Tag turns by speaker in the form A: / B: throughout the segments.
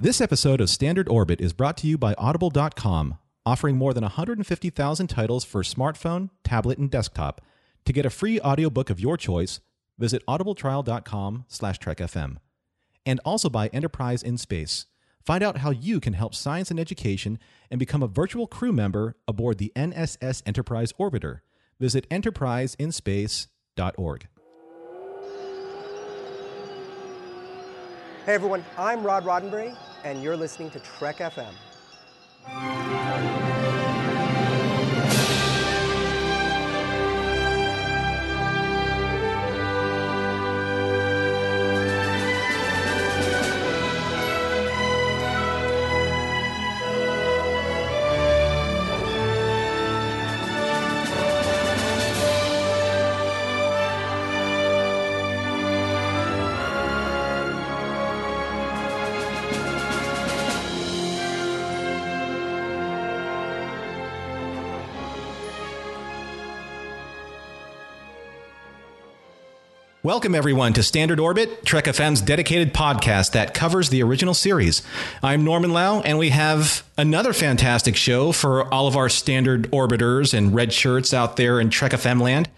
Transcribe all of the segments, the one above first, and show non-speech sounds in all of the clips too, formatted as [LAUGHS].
A: This episode of Standard Orbit is brought to you by Audible.com, offering more than 150,000 titles for smartphone, tablet, and desktop. To get a free audiobook of your choice, visit audibletrial.com slash trekfm. And also by Enterprise in Space. Find out how you can help science and education and become a virtual crew member aboard the NSS Enterprise Orbiter. Visit enterpriseinspace.org.
B: Hey everyone, I'm Rod Roddenberry, and you're listening to Trek FM.
A: Welcome, everyone, to Standard Orbit, Trek FM's dedicated podcast that covers the original series. I'm Norman Lao, and we have another fantastic show for all of our Standard Orbiters and red shirts out there in Trek FM land.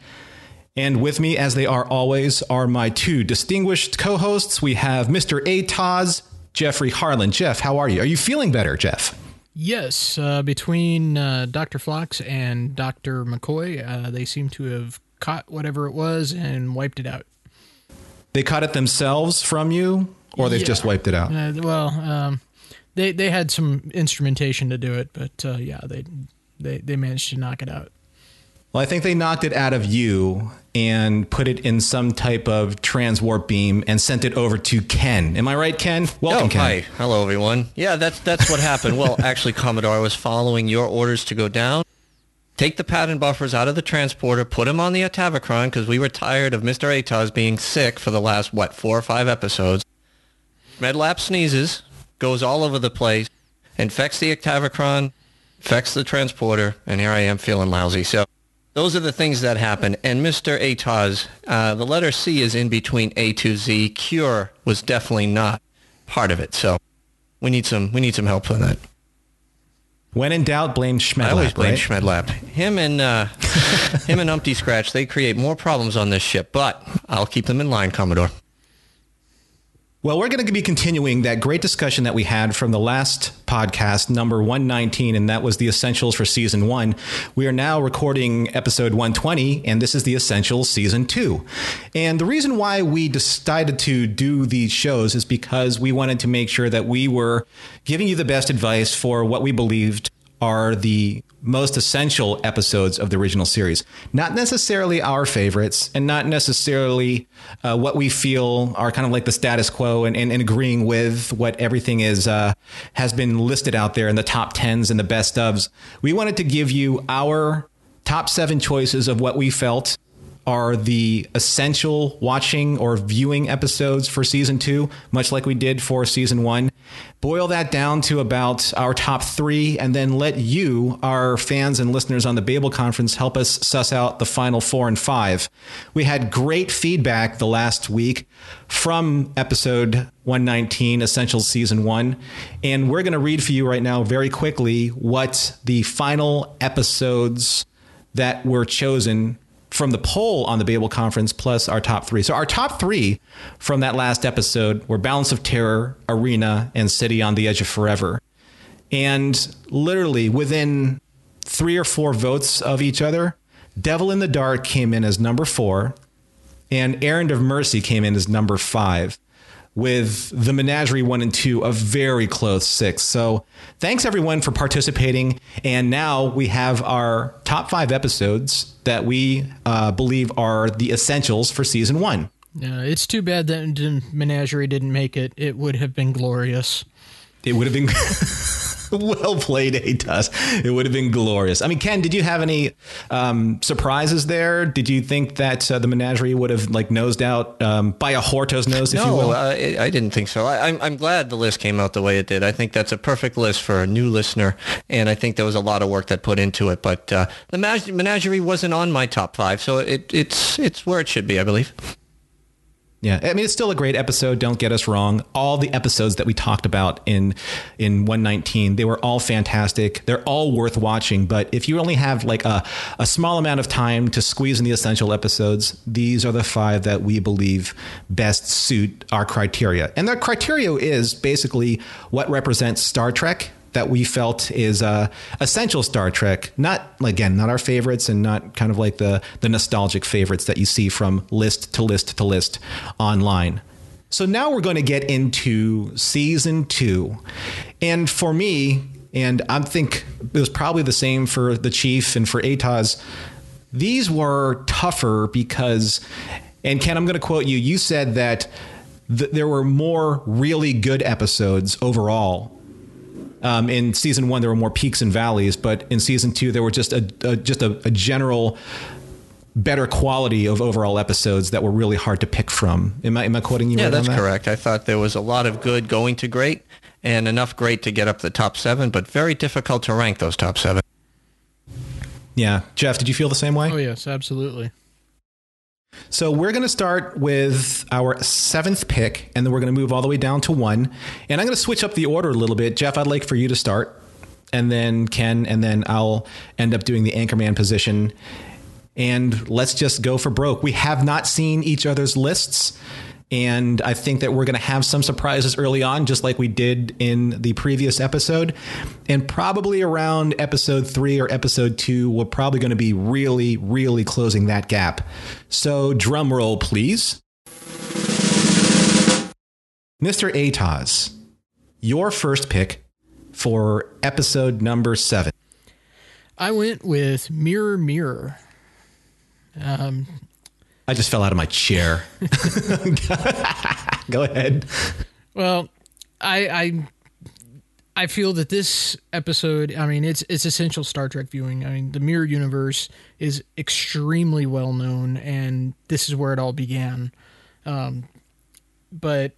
A: And with me, as they are always, are my two distinguished co hosts. We have Mr. A. Atoz, Jeffrey Harlan. Jeff, how are you? Are you feeling better, Jeff?
C: Yes, uh, between uh, Dr. Phlox and Dr. McCoy, uh, they seem to have caught whatever it was and wiped it out.
A: They caught it themselves from you, or they've
C: Yeah.
A: just wiped it out?
C: Uh, well, um, they they had some instrumentation to do it, but uh, yeah, they they they managed to knock it out.
A: Well, I think they knocked it out of you and put it in some type of transwarp beam and sent it over to Ken. Am I right, Ken? Welcome,
D: oh,
A: Ken.
D: hi. Hello, everyone. Yeah, that's that's what happened. Well, actually, Commodore, I was following your orders to go down. Take the pattern buffers out of the transporter, put them on the Atavachron because we were tired of Mr. Atoz being sick for the last, what, four or five episodes. Medlap sneezes, goes all over the place, infects the Atavachron, infects the transporter, and here I am feeling lousy. So those are the things that happen. And Mr. Atoz, uh, the letter C is in between A to Z. Cure was definitely not part of it. So we need some we need some help on that.
A: When in doubt, blame Schmedlap,
D: I always blame
A: right?
D: Schmedlap. Him and uh, [LAUGHS] him and Umpty Scratch, they create more problems on this ship, but I'll keep them in line, Commodore.
A: Well, we're going to be continuing that great discussion that we had from the last podcast, number 119, and that was the essentials for season one. We are now recording episode 120, and this is the essentials season two. And the reason why we decided to do these shows is because we wanted to make sure that we were giving you the best advice for what we believed are the most essential episodes of the original series. Not necessarily our favorites, and not necessarily uh, what we feel are kind of like the status quo and, and, and agreeing with what everything is uh, has been listed out there in the top tens and the best ofs. We wanted to give you our top seven choices of what we felt are the essential watching or viewing episodes for season two, much like we did for season one. Boil that down to about our top three, and then let you, our fans and listeners on the Babel conference, help us suss out the final four and five. We had great feedback the last week from episode 119, Essentials Season 1. And we're going to read for you right now, very quickly, what the final episodes that were chosen from the poll on the Babel conference plus our top three. So our top three from that last episode were Balance of Terror, Arena, and City on the Edge of Forever. And literally within three or four votes of each other, Devil in the Dark came in as number four, and Errand of Mercy came in as number five, with the Menagerie one and two a very close six. So thanks everyone for participating. And now we have our top five episodes that we uh, believe are the essentials for season one.
C: Uh, it's too bad that Menagerie didn't make it. It would have been glorious.
A: It would have been [LAUGHS] [LAUGHS] [LAUGHS] well played, Atoz. It would have been glorious. I mean, Ken, did you have any um, surprises there? Did you think that uh, the menagerie would have like nosed out um, by a Horta's nose, if you will?
D: uh, I I didn't think so. I, I'm, I'm glad the list came out the way it did. I think that's a perfect list for a new listener, and I think there was a lot of work that put into it. But uh, the Menag- Menagerie wasn't on my top five, so it, it's it's where it should be, I believe.
A: Yeah, I mean it's still a great episode. Don't get us wrong. All the episodes that we talked about in in 119, they were all fantastic. They're all worth watching. But if you only have like a, a small amount of time to squeeze in the essential episodes, these are the five that we believe best suit our criteria. And the criteria is basically what represents Star Trek that we felt is uh, essential Star Trek. Not again, not our favorites, and not kind of like the the nostalgic favorites that you see from list to list to list online. So now we're going to get into season two, and for me, and I think it was probably the same for the Chief and for Atoz. These were tougher because, and Ken, I'm going to quote you. You said that th- there were more really good episodes overall um, in season one, there were more peaks and valleys, but in season two, there were just a, a just a, a, general better quality of overall episodes that were really hard to pick from. Am I, am I quoting you?
D: Yeah,
A: right
D: that's
A: that?
D: correct. I thought there was a lot of good going to great and enough great to get up the top seven, but very difficult to rank those top seven.
A: Yeah. Jeff, did you feel the same way?
C: Oh, yes, absolutely.
A: So we're going to start with our seventh pick, and then we're going to move all the way down to one. And I'm going to switch up the order a little bit. Jeff, I'd like for you to start, and then Ken, and then I'll end up doing the anchorman position. And let's just go for broke. We have not seen each other's lists. And I think that we're going to have some surprises early on, just like we did in the previous episode. And probably around episode three or episode two, we're probably going to be really, really closing that gap. So, drum roll, please. Mr. Atoz, your first pick for episode number seven.
C: I went with Mirror Mirror. Um,
A: I just fell out of my chair. [LAUGHS] Go ahead.
C: Well, I, I I feel that this episode, I mean, it's it's essential Star Trek viewing. I mean, the Mirror Universe is extremely well known, and this is where it all began. Um, but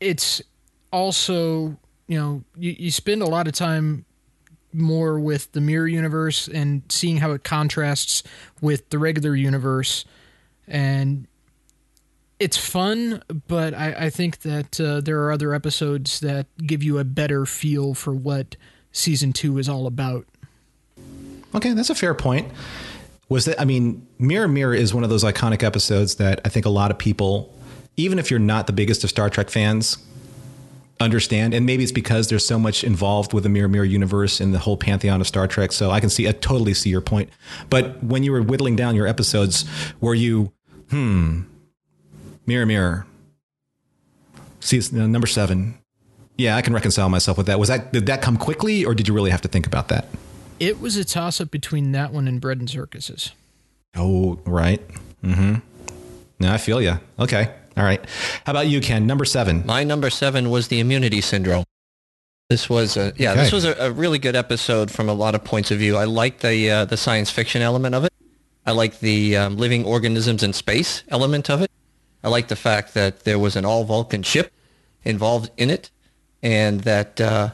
C: it's also, you know, you, you spend a lot of time more with the Mirror Universe and seeing how it contrasts with the regular universe, and it's fun, but I, I think that uh, there are other episodes that give you a better feel for what season two is all about.
A: Okay, that's a fair point. Was that I mean, Mirror Mirror is one of those iconic episodes that I think a lot of people, even if you're not the biggest of Star Trek fans, understand. And maybe it's because there's so much involved with the Mirror Mirror universe and the whole pantheon of Star Trek. So I can see, I totally see your point. But when you were whittling down your episodes, were you, hmm, Mirror Mirror, season uh, number seven? Yeah, I can reconcile myself with that. Was that did that come quickly, or did you really have to think about that?
C: It was a toss up between that one and Bread and Circuses.
A: Oh, right. Mm-hmm. No, I feel you. Okay. All right. How about you, Ken? Number seven.
D: My number seven was the immunity syndrome. This was a yeah.
A: Okay.
D: This was a, a really good episode from a lot of points of view. I liked the uh, the science fiction element of it. I liked the um, living organisms in space element of it. I liked the fact that there was an all Vulcan ship involved in it, and that uh,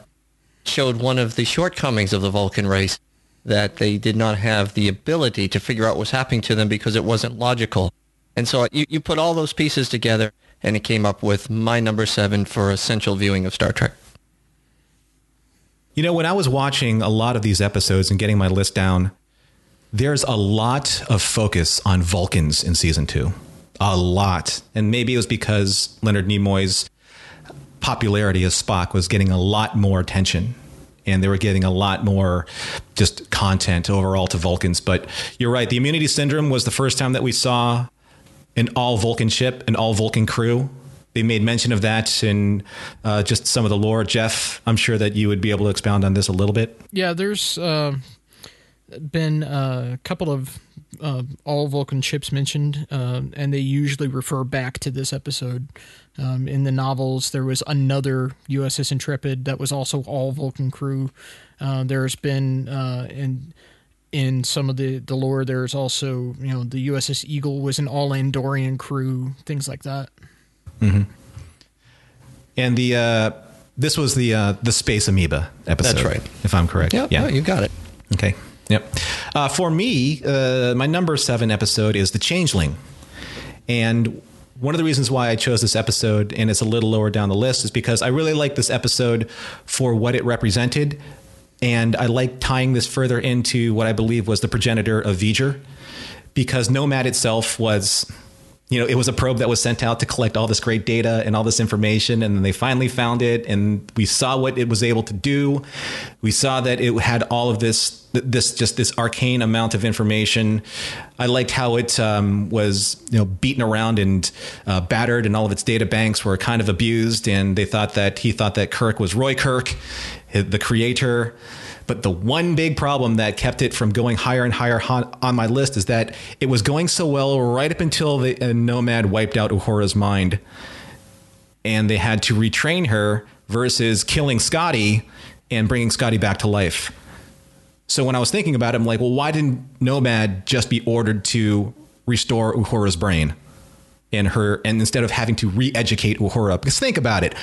D: showed one of the shortcomings of the Vulcan race that they did not have the ability to figure out what was happening to them because it wasn't logical. And so you, you put all those pieces together, and it came up with my number seven for essential viewing of Star Trek.
A: You know, when I was watching a lot of these episodes and getting my list down, there's a lot of focus on Vulcans in season two. A lot. And maybe it was because Leonard Nimoy's popularity as Spock was getting a lot more attention and they were getting a lot more just content overall to Vulcans. But you're right. The immunity syndrome was the first time that we saw an all Vulcan ship, an all Vulcan crew. They made mention of that in uh, just some of the lore. Jeff, I'm sure that you would be able to expound on this a little bit.
C: Yeah, there's uh, been a couple of uh, all Vulcan ships mentioned, uh, and they usually refer back to this episode. Um, in the novels, there was another USS Intrepid that was also all Vulcan crew. Uh, there's been uh, in in some of the the lore, there's also you know the USS Eagle was an all Andorian crew, things like that.
A: And the uh, this was the uh, the space amoeba episode.
D: That's right.
A: if I'm correct.
D: Yeah,
A: yeah.
D: no, you got it.
A: Okay. Yep. Uh, for me, uh, my number seven episode is The Changeling. And one of the reasons why I chose this episode and it's a little lower down the list is because I really like this episode for what it represented. And I like tying this further into what I believe was the progenitor of V'ger, because Nomad itself was you know, it was a probe that was sent out to collect all this great data and all this information. And then they finally found it and we saw what it was able to do. We saw that it had all of this, this, just this arcane amount of information. I liked how it um, was, you know, beaten around and uh, battered and all of its data banks were kind of abused. And they thought that he thought that Kirk was Roy Kirk, the creator. But the one big problem that kept it from going higher and higher on my list is that it was going so well right up until the Nomad wiped out Uhura's mind, and they had to retrain her versus killing Scotty and bringing Scotty back to life. So when I was thinking about it, I'm like, well, why didn't Nomad just be ordered to restore Uhura's brain? And her and instead of having to re-educate Uhura because think about it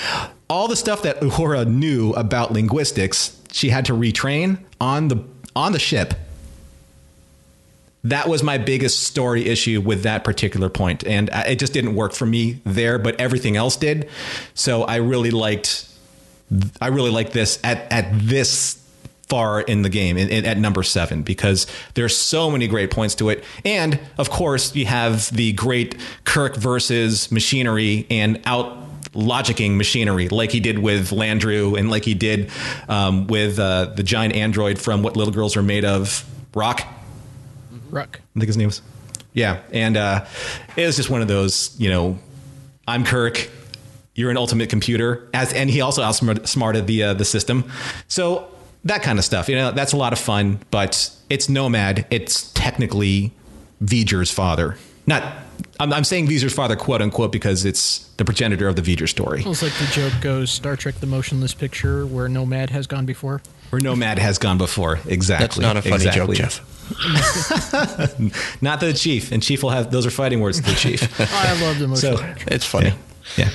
A: all the stuff that Uhura knew about linguistics she had to retrain on the on the ship. That was my biggest story issue with that particular point and it just didn't work for me there but everything else did. So I really liked I really liked this at at this far in the game in, in, at number seven because there's so many great points to it. And of course, you have the great Kirk versus machinery and out logicking machinery like he did with Landru and like he did um, with uh, the giant android from What Little Girls Are Made of, Ruk.
C: Ruk.
A: I think his name was. Yeah. And uh, it was just one of those, you know, I'm Kirk. You're an ultimate computer, as and he also outsmarted the uh, the system. So that kind of stuff. You know, that's a lot of fun, but it's Nomad. It's technically V'ger's father. Not, I'm, I'm saying V'ger's father, quote unquote, because it's the progenitor of the V'ger story.
C: It's like the joke goes Star Trek The Motionless Picture, where Nomad has gone before.
A: Where Nomad has gone before. Exactly.
D: That's not a funny
A: exactly.
D: joke, Jeff. [LAUGHS]
A: not the chief. And chief will have, those are fighting words to the [LAUGHS] chief.
C: I love the motion. So,
D: it's funny.
A: yeah. yeah.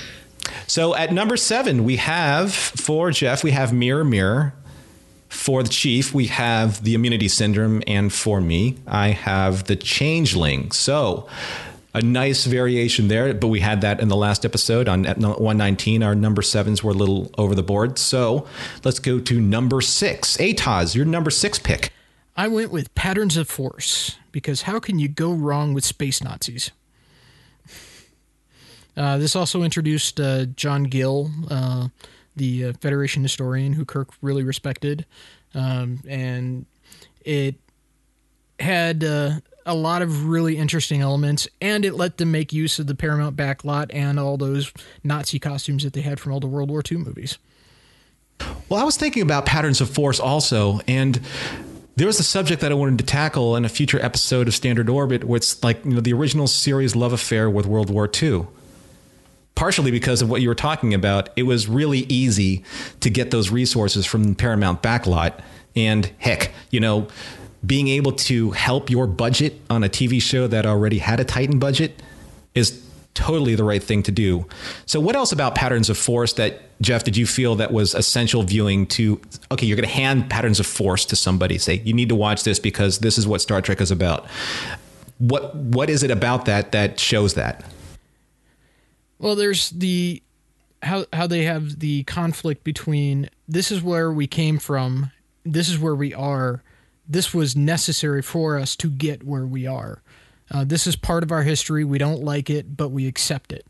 A: So at number seven, we have for Jeff, we have Mirror Mirror. For the chief, we have the immunity syndrome, and for me, I have the changeling. So, a nice variation there, but we had that in the last episode on 119. Our number sevens were a little over the board. So, let's go to number six. Atoz, your number six pick.
C: I went with Patterns of Force because how can you go wrong with space Nazis? Uh, this also introduced uh, John Gill. Uh, the uh, Federation historian who Kirk really respected, um, and it had uh, a lot of really interesting elements, and it let them make use of the Paramount backlot and all those Nazi costumes that they had from all the World War II movies.
A: Well, I was thinking about patterns of force also, and there was a subject that I wanted to tackle in a future episode of Standard Orbit, it's like you know the original series love affair with World War II partially because of what you were talking about. It was really easy to get those resources from Paramount Backlot. And heck, you know, being able to help your budget on a TV show that already had a Titan budget is totally the right thing to do. So, what else about Patterns of Force that Jeff did you feel that was essential viewing to? Okay, you're going to hand Patterns of Force to somebody. Say you need to watch this because this is what Star Trek is about. What what is it about that that shows that?
C: Well, there's the how how they have the conflict between this is where we came from, this is where we are. This was necessary for us to get where we are. Uh, this is part of our history. We don't like it, but we accept it,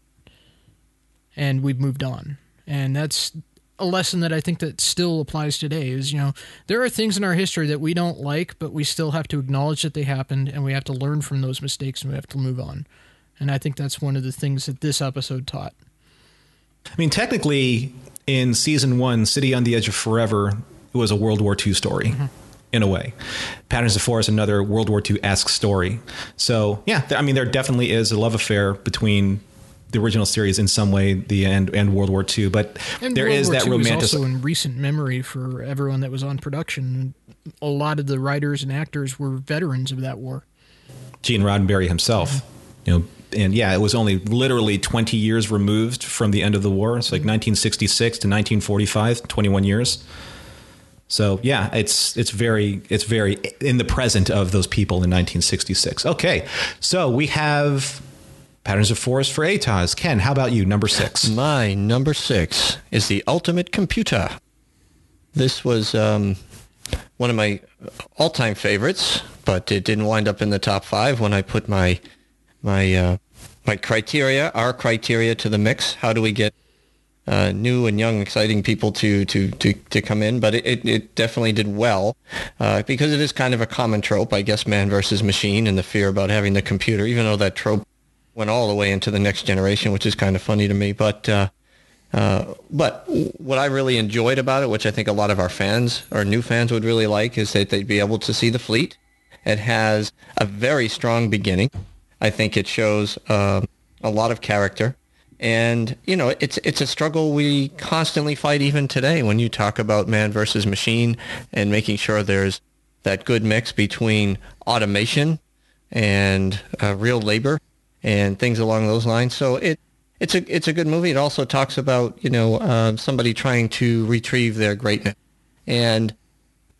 C: and we've moved on. And that's a lesson that I think that still applies today. Is you know there are things in our history that we don't like, but we still have to acknowledge that they happened, and we have to learn from those mistakes, and we have to move on. And I think that's one of the things that this episode taught.
A: I mean, technically, in season one, City on the Edge of Forever, it was a World War II story. Mm-hmm. In a way, Patterns of Force, another World War II esque story. So, yeah, I mean, there definitely is a love affair between the original series in some way, the end and World War II. But
C: and
A: there
C: World
A: is
C: War
A: that
C: romantic. Also, in recent memory for everyone that was on production, a lot of the writers and actors were veterans of that war.
A: Gene Roddenberry himself, mm-hmm. you know, and yeah, it was only literally 20 years removed from the end of the war. It's like 1966 to 1945, 21 years. So yeah, it's it's very it's very in the present of those people in 1966. Okay, so we have Patterns of Force for Atoz. Ken, how about you? Number six. [LAUGHS]
D: My number six is the Ultimate Computer. This was um, one of my all-time favorites, but it didn't wind up in the top five when I put my my uh, my criteria, our criteria, to the mix. How do we get uh, new and young, exciting people to to to, to come in? But it, it, it definitely did well uh, because it is kind of a common trope, I guess, man versus machine, and the fear about having the computer. Even though that trope went all the way into the next generation, which is kind of funny to me, but. Uh, uh, but what I really enjoyed about it, which I think a lot of our fans or new fans would really like, is that they'd be able to see the fleet. It has a very strong beginning. I think it shows uh, a lot of character, and you know, it's it's a struggle we constantly fight even today. When you talk about man versus machine and making sure there's that good mix between automation and uh, real labor and things along those lines. So it it's a it's a good movie. It also talks about you know uh, somebody trying to retrieve their greatness, and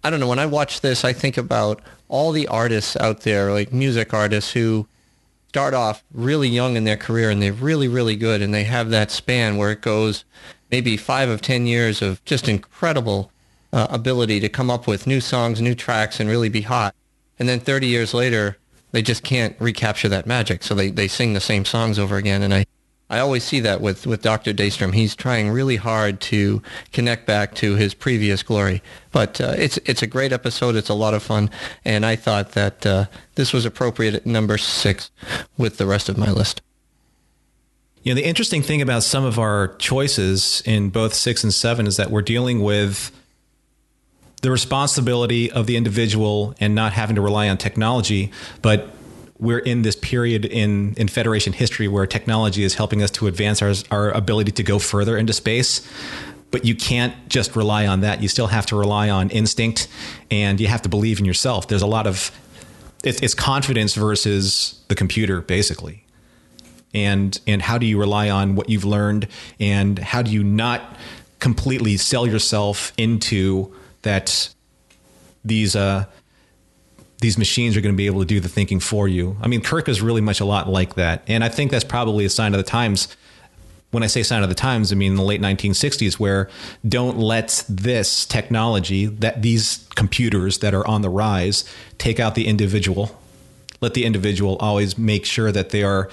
D: I don't know. When I watch this, I think about all the artists out there, like music artists who start off really young in their career and they're really really good, and they have that span where it goes maybe five of ten years of just incredible uh, ability to come up with new songs, new tracks, and really be hot, and then 30 years later they just can't recapture that magic, so they they sing the same songs over again, and I I always see that with, with Dr. Daystrom. He's trying really hard to connect back to his previous glory. But uh, it's it's a great episode. It's a lot of fun, and I thought that uh, this was appropriate at number six with the rest of my list.
A: You know, the interesting thing about some of our choices in both six and seven is that we're dealing with the responsibility of the individual and not having to rely on technology, but we're in this period in, in Federation history where technology is helping us to advance our, our ability to go further into space. But you can't just rely on that. You still have to rely on instinct and you have to believe in yourself. There's a lot of, it's, it's confidence versus the computer, basically. And, and how do you rely on what you've learned and how do you not completely sell yourself into that these, uh, these machines are going to be able to do the thinking for you. I mean, Kirk is really much a lot like that. And I think that's probably a sign of the times. When I say sign of the times, I mean the late 1960s, where don't let this technology, that these computers that are on the rise, take out the individual. Let the individual always make sure that they are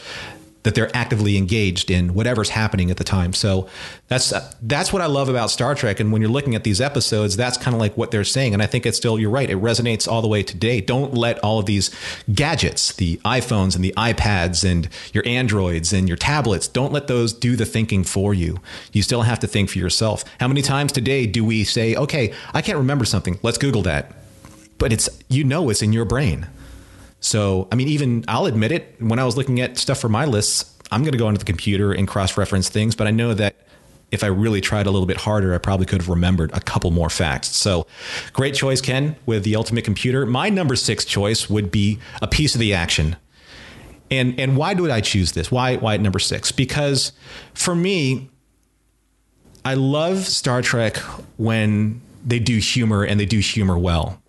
A: that they're actively engaged in whatever's happening at the time. So that's that's what I love about Star Trek. And when you're looking at these episodes, that's kind of like what they're saying. And I think it's still you're right. It resonates all the way today. Don't let all of these gadgets, the iPhones and the iPads and your Androids and your tablets, don't let those do the thinking for you. You still have to think for yourself. How many times today do we say, "Okay, I can't remember something. Let's Google that." But it's you know it's in your brain. So, I mean, even I'll admit it, when I was looking at stuff for my lists, I'm going to go into the computer and cross reference things, but I know that if I really tried a little bit harder, I probably could have remembered a couple more facts. So, great choice, Ken, with the Ultimate Computer. My number six choice would be a piece of the action. And and why would I choose this? Why why at number six? Because for me, I love Star Trek when they do humor and they do humor well.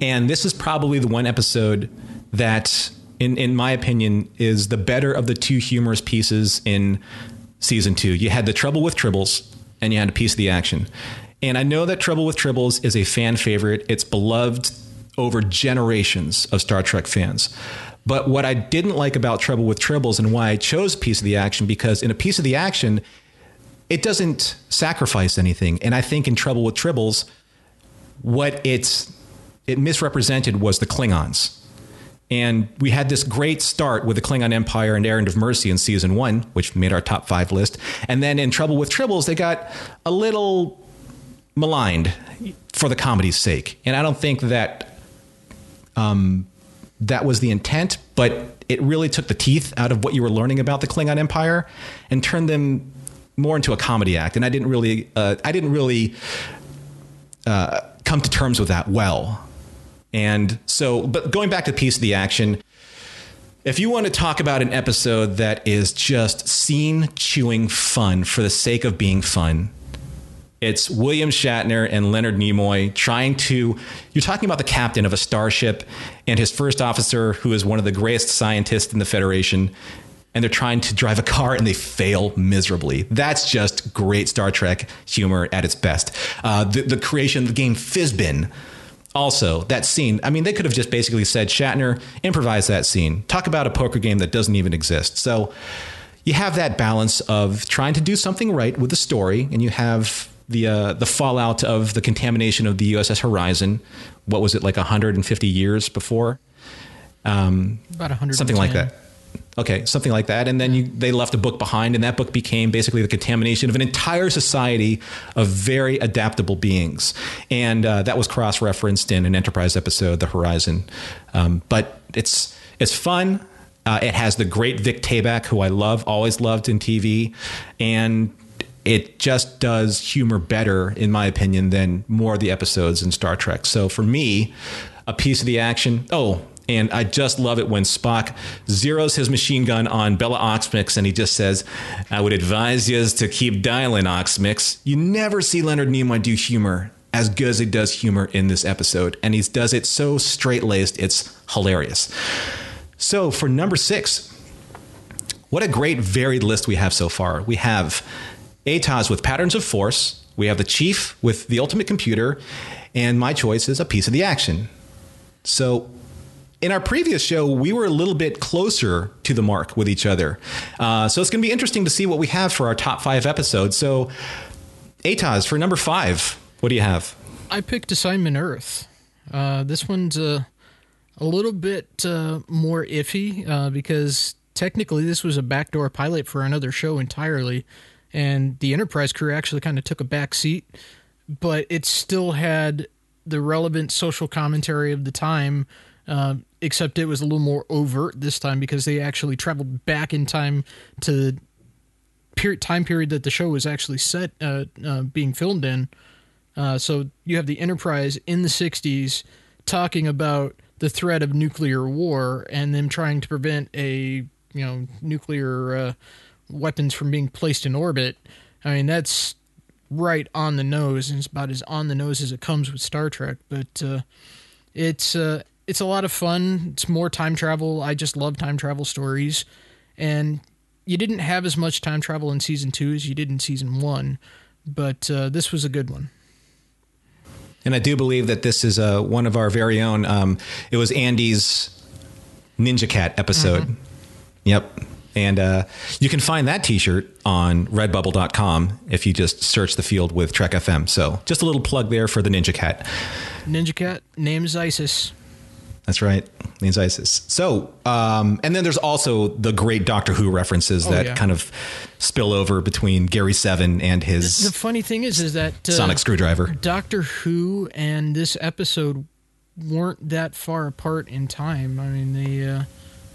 A: And this is probably the one episode that, in, in my opinion, is the better of the two humorous pieces in season two. You had the Trouble with Tribbles, and you had a piece of the action. And I know that Trouble with Tribbles is a fan favorite. It's beloved over generations of Star Trek fans. But what I didn't like about Trouble with Tribbles and why I chose Piece of the Action, because in a piece of the action, it doesn't sacrifice anything. And I think in Trouble with Tribbles, what it's it misrepresented was the Klingons. And we had this great start with the Klingon Empire and Errand of Mercy in season one, which made our top five list. And then in Trouble with Tribbles, they got a little maligned for the comedy's sake. And I don't think that um, that was the intent, but it really took the teeth out of what you were learning about the Klingon Empire and turned them more into a comedy act. And I didn't really, uh, I didn't really uh, come to terms with that well. And so, but going back to piece of the action, if you want to talk about an episode that is just scene chewing fun for the sake of being fun, it's William Shatner and Leonard Nimoy trying to. You're talking about the captain of a starship and his first officer, who is one of the greatest scientists in the Federation. and they're trying to drive a car and they fail miserably. That's just great Star Trek humor at its best. Uh, the, the creation of the game Fizbin also that scene i mean they could have just basically said shatner improvise that scene. Talk about a poker game that doesn't even exist. So you have that balance of trying to do something right with the story and you have the uh, the fallout of the contamination of the uss horizon what was it like 150 years before?
C: Um, about 100
A: something like that Okay, something like that. And then you, they left a book behind, and that book became basically the contamination of an entire society of very adaptable beings. And uh, that was cross referenced in an Enterprise episode, The Horizon. Um, but it's, it's fun. Uh, it has the great Vic Tayback, who I love, always loved in TV. And it just does humor better, in my opinion, than more of the episodes in Star Trek. So for me, a piece of the action. Oh, and I just love it when Spock zeroes his machine gun on Bella Oxmix and he just says, I would advise you to keep dialing, Oxmix. You never see Leonard Nimoy do humor as good as he does humor in this episode. And he does it so straight laced, it's hilarious. So for number six, what a great varied list we have so far. We have Atoz with Patterns of Force, we have the Chief with The Ultimate Computer, and my choice is A Piece of the Action. So in our previous show, we were a little bit closer to the mark with each other. Uh, so it's going to be interesting to see what we have for our top five episodes. So, Atoz, for number five, what do you have?
C: I picked Assignment Earth. Uh, this one's a, a little bit uh, more iffy uh, because technically this was a backdoor pilot for another show entirely. And the Enterprise crew actually kind of took a back seat, but it still had the relevant social commentary of the time uh, except it was a little more overt this time because they actually traveled back in time to period time period that the show was actually set uh, uh, being filmed in. Uh, so you have the Enterprise in the '60s talking about the threat of nuclear war and them trying to prevent a you know nuclear uh, weapons from being placed in orbit. I mean that's right on the nose, and it's about as on the nose as it comes with Star Trek. But uh, it's uh, it's a lot of fun. It's more time travel. I just love time travel stories. And you didn't have as much time travel in season two as you did in season one, but uh, this was a good one.
A: And I do believe that this is uh, one of our very own. Um, it was Andy's Ninja Cat episode. Mm-hmm. Yep. And uh, you can find that t shirt on redbubble.com if you just search the field with Trek FM. So just a little plug there for the Ninja Cat.
C: Ninja Cat, name is Isis.
A: That's right. Means ISIS. So, um, and then there's also the great Doctor Who references oh, that yeah. kind of spill over between Gary Seven and his.
C: The, the funny thing is, is that
A: uh, sonic screwdriver.
C: Doctor Who and this episode weren't that far apart in time. I mean, they. Uh,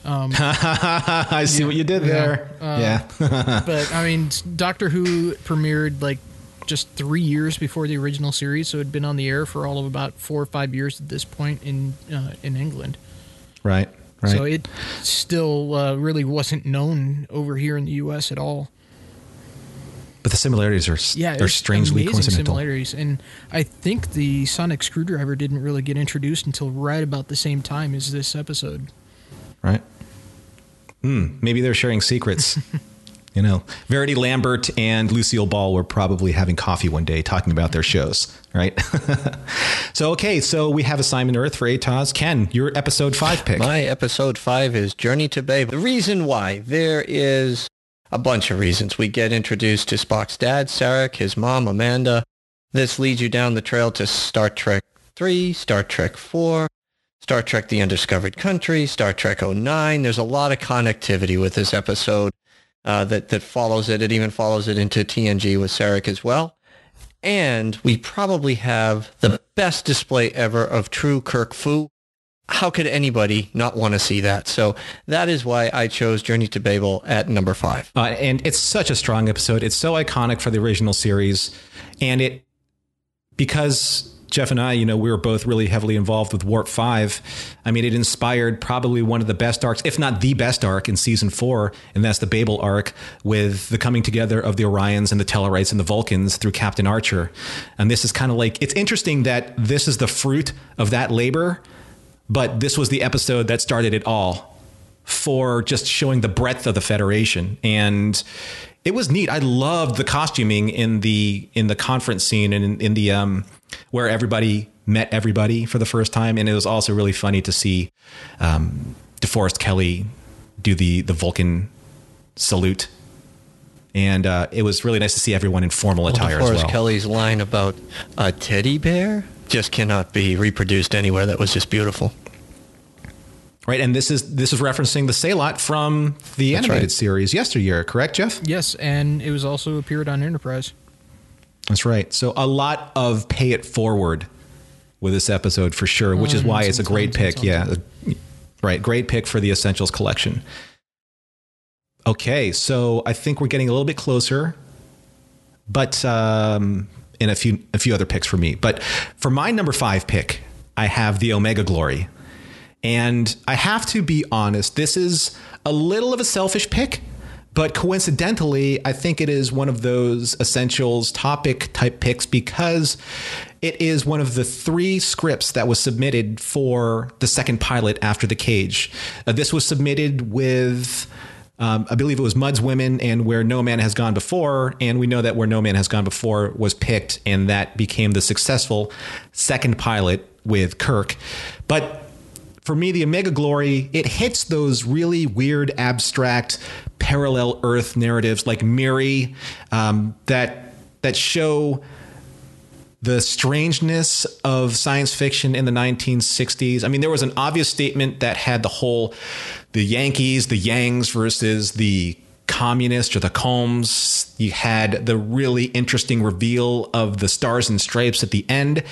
A: um, [LAUGHS] I see yeah, what you did there. Uh, yeah. [LAUGHS]
C: but I mean, Doctor Who premiered like just three years before the original series, so it had been on the air for all of about four or five years at this point in uh, in England.
A: Right. Right.
C: So it still uh, really wasn't known over here in the U.S. at all.
A: But the similarities are yeah, they're strangely coincidental.
C: Similarities, and I think the sonic screwdriver didn't really get introduced until right about the same time as this episode.
A: Right. Hmm. Maybe they're sharing secrets. [LAUGHS] You know, Verity Lambert and Lucille Ball were probably having coffee one day talking about their shows, right? [LAUGHS] so, okay, so we have Assignment Earth for Atoz. Ken, your episode five pick.
D: My episode five is Journey to Babel. The reason why, there is a bunch of reasons. We get introduced to Spock's dad, Sarek, his mom, Amanda. This leads you down the trail to Star Trek 3, Star Trek 4, Star Trek The Undiscovered Country, Star Trek 09. There's a lot of connectivity with this episode uh, that that follows it. It even follows it into TNG with Sarek as well. And we probably have the best display ever of true Kirk Fu. How could anybody not want to see that? So that is why I chose Journey to Babel at number five.
A: Uh, and it's such a strong episode. It's so iconic for the original series, and it because Jeff and I, you know, we were both really heavily involved with Warp 5. I mean, it inspired probably one of the best arcs, if not the best arc in season four, and that's the Babel arc with the coming together of the Orions and the Tellarites and the Vulcans through Captain Archer. And this is kind of like, it's interesting that this is the fruit of that labor, but this was the episode that started it all for just showing the breadth of the Federation. And it was neat. I loved the costuming in the in the conference scene and in, in the um where everybody met everybody for the first time. And it was also really funny to see um, DeForest Kelley do the the Vulcan salute. And uh, it was really nice to see everyone in formal attire
D: well,
A: as well.
D: Kelley's line about a teddy bear just cannot be reproduced anywhere. That was just beautiful.
A: Right, and this is this is referencing the Sehlat from the
D: That's
A: animated
D: right.
A: series yesteryear, correct, Jeff?
C: Yes, and it was also appeared on Enterprise.
A: That's right. So a lot of pay it forward with this episode for sure, which is why it's a great pick. Yeah, right. Great pick for the Essentials collection. Okay, so I think we're getting a little bit closer, but um, in a few a few other picks for me. But for my number five pick, I have the Omega Glory, and I have to be honest. This is a little of a selfish pick. But coincidentally, I think it is one of those essentials topic type picks because it is one of the three scripts that was submitted for the second pilot after the cage. Uh, this was submitted with. Um, I believe it was Mudd's Women and Where No Man Has Gone Before. And we know that Where No Man Has Gone Before was picked, and that became the successful second pilot with Kirk. But for me, the Omega Glory, it hits those really weird, abstract, parallel Earth narratives like Miri um, that that show the strangeness of science fiction in the 1960s. I mean, there was an obvious statement that had the whole the Yankees, the Yangs versus the communists or the Kohms. You had the really interesting reveal of the stars and stripes at the end.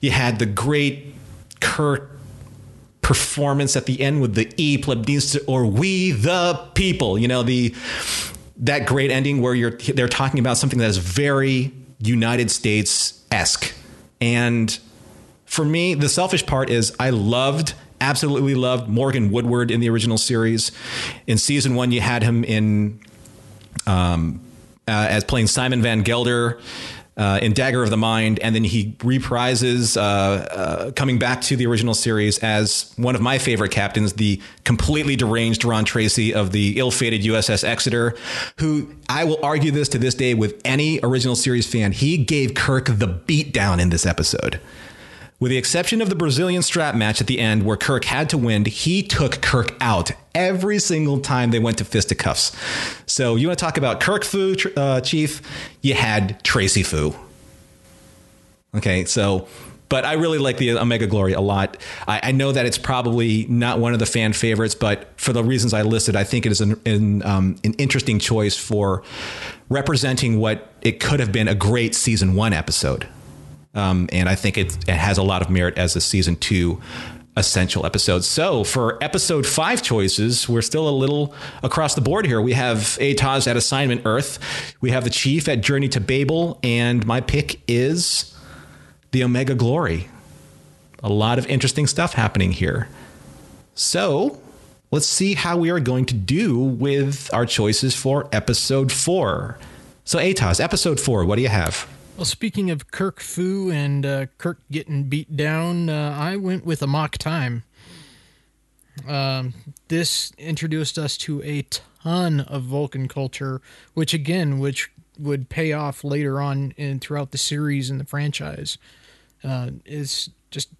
A: You had the great Kirk performance at the end with the E plebiscite or we the people. You know the that great ending where you're they're talking about something that is very United States esque. And for me, the selfish part is I loved, absolutely loved Morgan Woodward in the original series. In season one, you had him in um, uh, as playing Simon Van Gelder. Uh, in Dagger of the Mind, and then he reprises uh, uh, coming back to the original series as one of my favorite captains, the completely deranged Ron Tracy of the ill-fated USS Exeter, who I will argue this to this day with any original series fan. He gave Kirk the beatdown in this episode. With the exception of the Brazilian strap match at the end where Kirk had to win, he took Kirk out every single time they went to fisticuffs. So you want to talk about Kirk Fu, uh, Chief? You had Tracy Fu. Okay, so, but I really like the Omega Glory a lot. I, I, know that it's probably not one of the fan favorites, but for the reasons I listed, I think it is an, an, um, an interesting choice for representing what it could have been a great season one episode. Um, and I think it, it has a lot of merit as a season two essential episode. So for episode five choices, we're still a little across the board here. We have Atoz at Assignment Earth, we have the Chief at Journey to Babel, and my pick is the Omega Glory. A lot of interesting stuff happening here. So let's see how we are going to do with our choices for episode four. So Atoz, episode four, what do you have?
C: Well, speaking of Kirk Fu and uh, Kirk getting beat down, uh, I went with Amok Time. Um, this introduced us to a ton of Vulcan culture, which again, which would pay off later on in throughout the series and the franchise. Uh, is just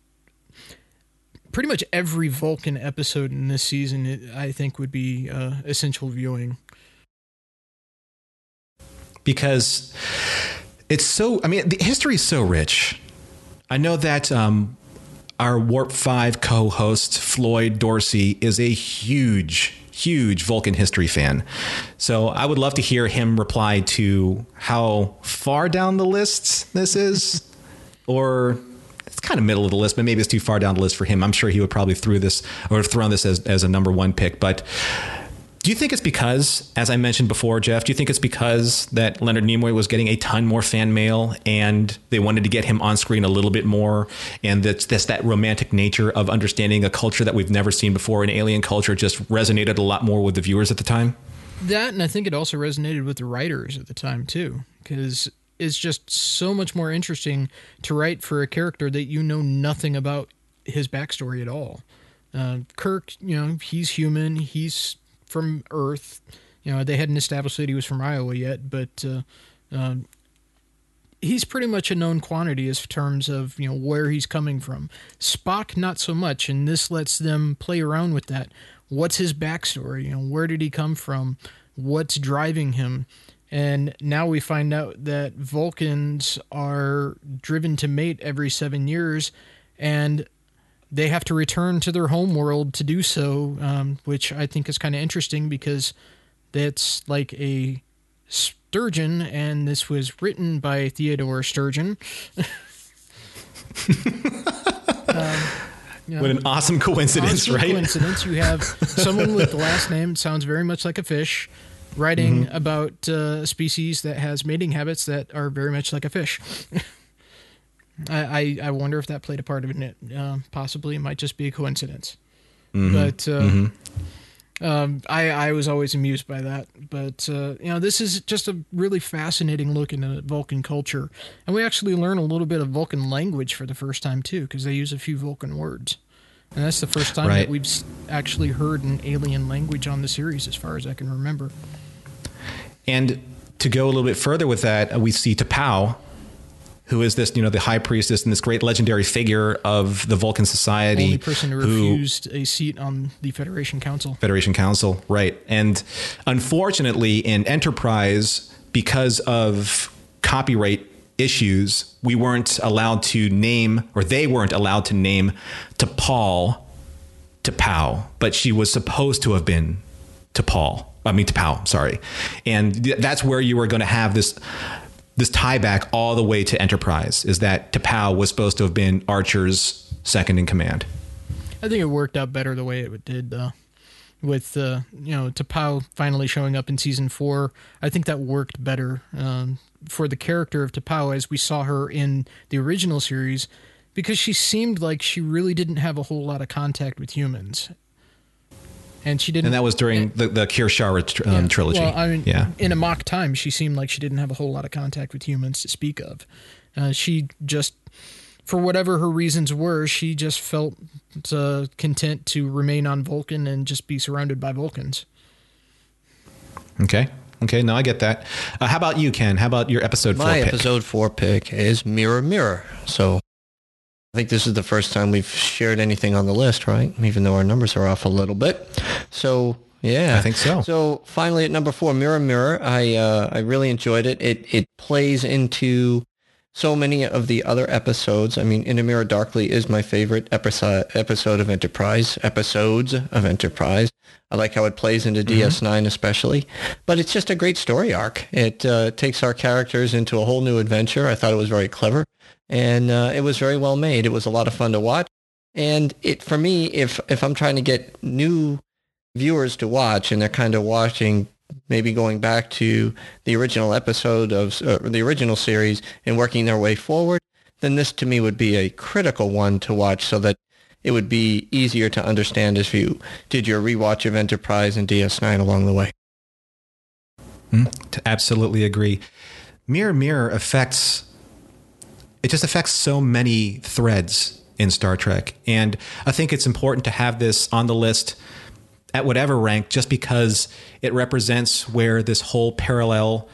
C: pretty much every Vulcan episode in this season. It, I think would be uh, essential viewing
A: because it's so. I mean, the history is so rich. I know that um, our Warp Five co-host Floyd Dorsey is a huge, huge Vulcan history fan. So I would love to hear him reply to how far down the list this is, [LAUGHS] or it's kind of middle of the list, but maybe it's too far down the list for him. I'm sure he would probably throw this or thrown this as as a number one pick, but. Do you think it's because, as I mentioned before, Jeff, do you think it's because that Leonard Nimoy was getting a ton more fan mail and they wanted to get him on screen a little bit more? And that's, that's that romantic nature of understanding a culture that we've never seen before in alien culture just resonated a lot more with the viewers at the time?
C: That, and I think it also resonated with the writers at the time, too, because it's just so much more interesting to write for a character that you know nothing about his backstory at all. Uh, Kirk, you know, he's human. He's from Earth. You know, they hadn't established that he was from Iowa yet, but uh, um, he's pretty much a known quantity as terms of you know where he's coming from. Spock, not so much, and this lets them play around with that. What's his backstory? You know, where did he come from? What's driving him? And now we find out that Vulcans are driven to mate every seven years, and they have to return to their home world to do so, um, which I think is kind of interesting because that's like a Sturgeon, and this was written by Theodore Sturgeon. [LAUGHS]
A: um, you know, what an awesome coincidence,
C: awesome
A: right?
C: Coincidence. You have someone with the last name sounds very much like a fish, writing mm-hmm. about uh, a species that has mating habits that are very much like a fish. [LAUGHS] I, I, I wonder if that played a part of it. Uh, possibly, it might just be a coincidence. Mm-hmm. But uh, mm-hmm. um, I I was always amused by that. But uh, you know, this is just a really fascinating look into Vulcan culture, and we actually learn a little bit of Vulcan language for the first time too, because they use a few Vulcan words. And that's the first time right. that we've actually heard an alien language on the series, as far as I can remember.
A: And to go a little bit further with that, we see T'Pau, who is this, you know, the high priestess and this great legendary figure of the Vulcan society.
C: Only person who, who refused a seat on the Federation Council.
A: Federation Council, right. And unfortunately, in Enterprise, because of copyright issues, we weren't allowed to name, or they weren't allowed to name T'Pol to Pow, but she was supposed to have been T'Pol. I mean, T'Pau, sorry. And that's where you were going to have this this tie back all the way to Enterprise is that T'Pau was supposed to have been Archer's second in command.
C: I think it worked out better the way it did, though. With uh, you know T'Pau finally showing up in season four, I think that worked better um, for the character of T'Pau as we saw her in the original series, because she seemed like she really didn't have a whole lot of contact with humans and she didn't.
A: And that was during the the Kir'Shara um, yeah. trilogy. Well, I mean, yeah.
C: In Amok Time, she seemed like she didn't have a whole lot of contact with humans to speak of. Uh, she just, for whatever her reasons were, she just felt uh, content to remain on Vulcan and just be surrounded by Vulcans.
A: Okay. Okay, no, I get that. Uh, how about you, Ken? How about your episode
D: My
A: four? My
D: episode four pick is Mirror Mirror. So I think this is the first time we've shared anything on the list, right? Even though our numbers are off a little bit. So yeah,
A: I think so.
D: So finally, at number four, Mirror Mirror, I uh, I really enjoyed it. It it plays into so many of the other episodes. I mean, In a Mirror Darkly is my favorite episode episode of Enterprise. Episodes of Enterprise. I like how it plays into mm-hmm. DS9 especially. But it's just a great story arc. It uh, takes our characters into a whole new adventure. I thought it was very clever and uh, it was very well made. It was a lot of fun to watch, and it for me, if if I'm trying to get new viewers to watch and they're kind of watching maybe going back to the original episode of uh, the original series and working their way forward, then this to me would be a critical one to watch so that it would be easier to understand if you did your rewatch of Enterprise and DS9 along the way.
A: Mm, absolutely agree. Mirror Mirror affects it just affects so many threads in Star Trek. And I think it's important to have this on the list at whatever rank just because it represents where this whole parallel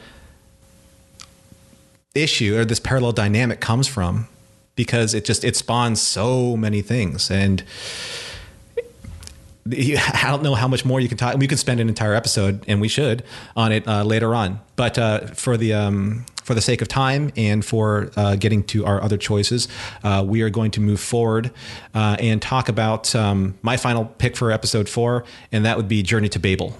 A: issue or this parallel dynamic comes from because it just it spawns so many things and [LAUGHS] I don't know how much more you can talk. We could spend an entire episode, and we should, on it uh, later on. But uh, for the um, for the sake of time and for uh, getting to our other choices, uh, we are going to move forward uh, and talk about um, my final pick for episode four, and that would be Journey to Babel.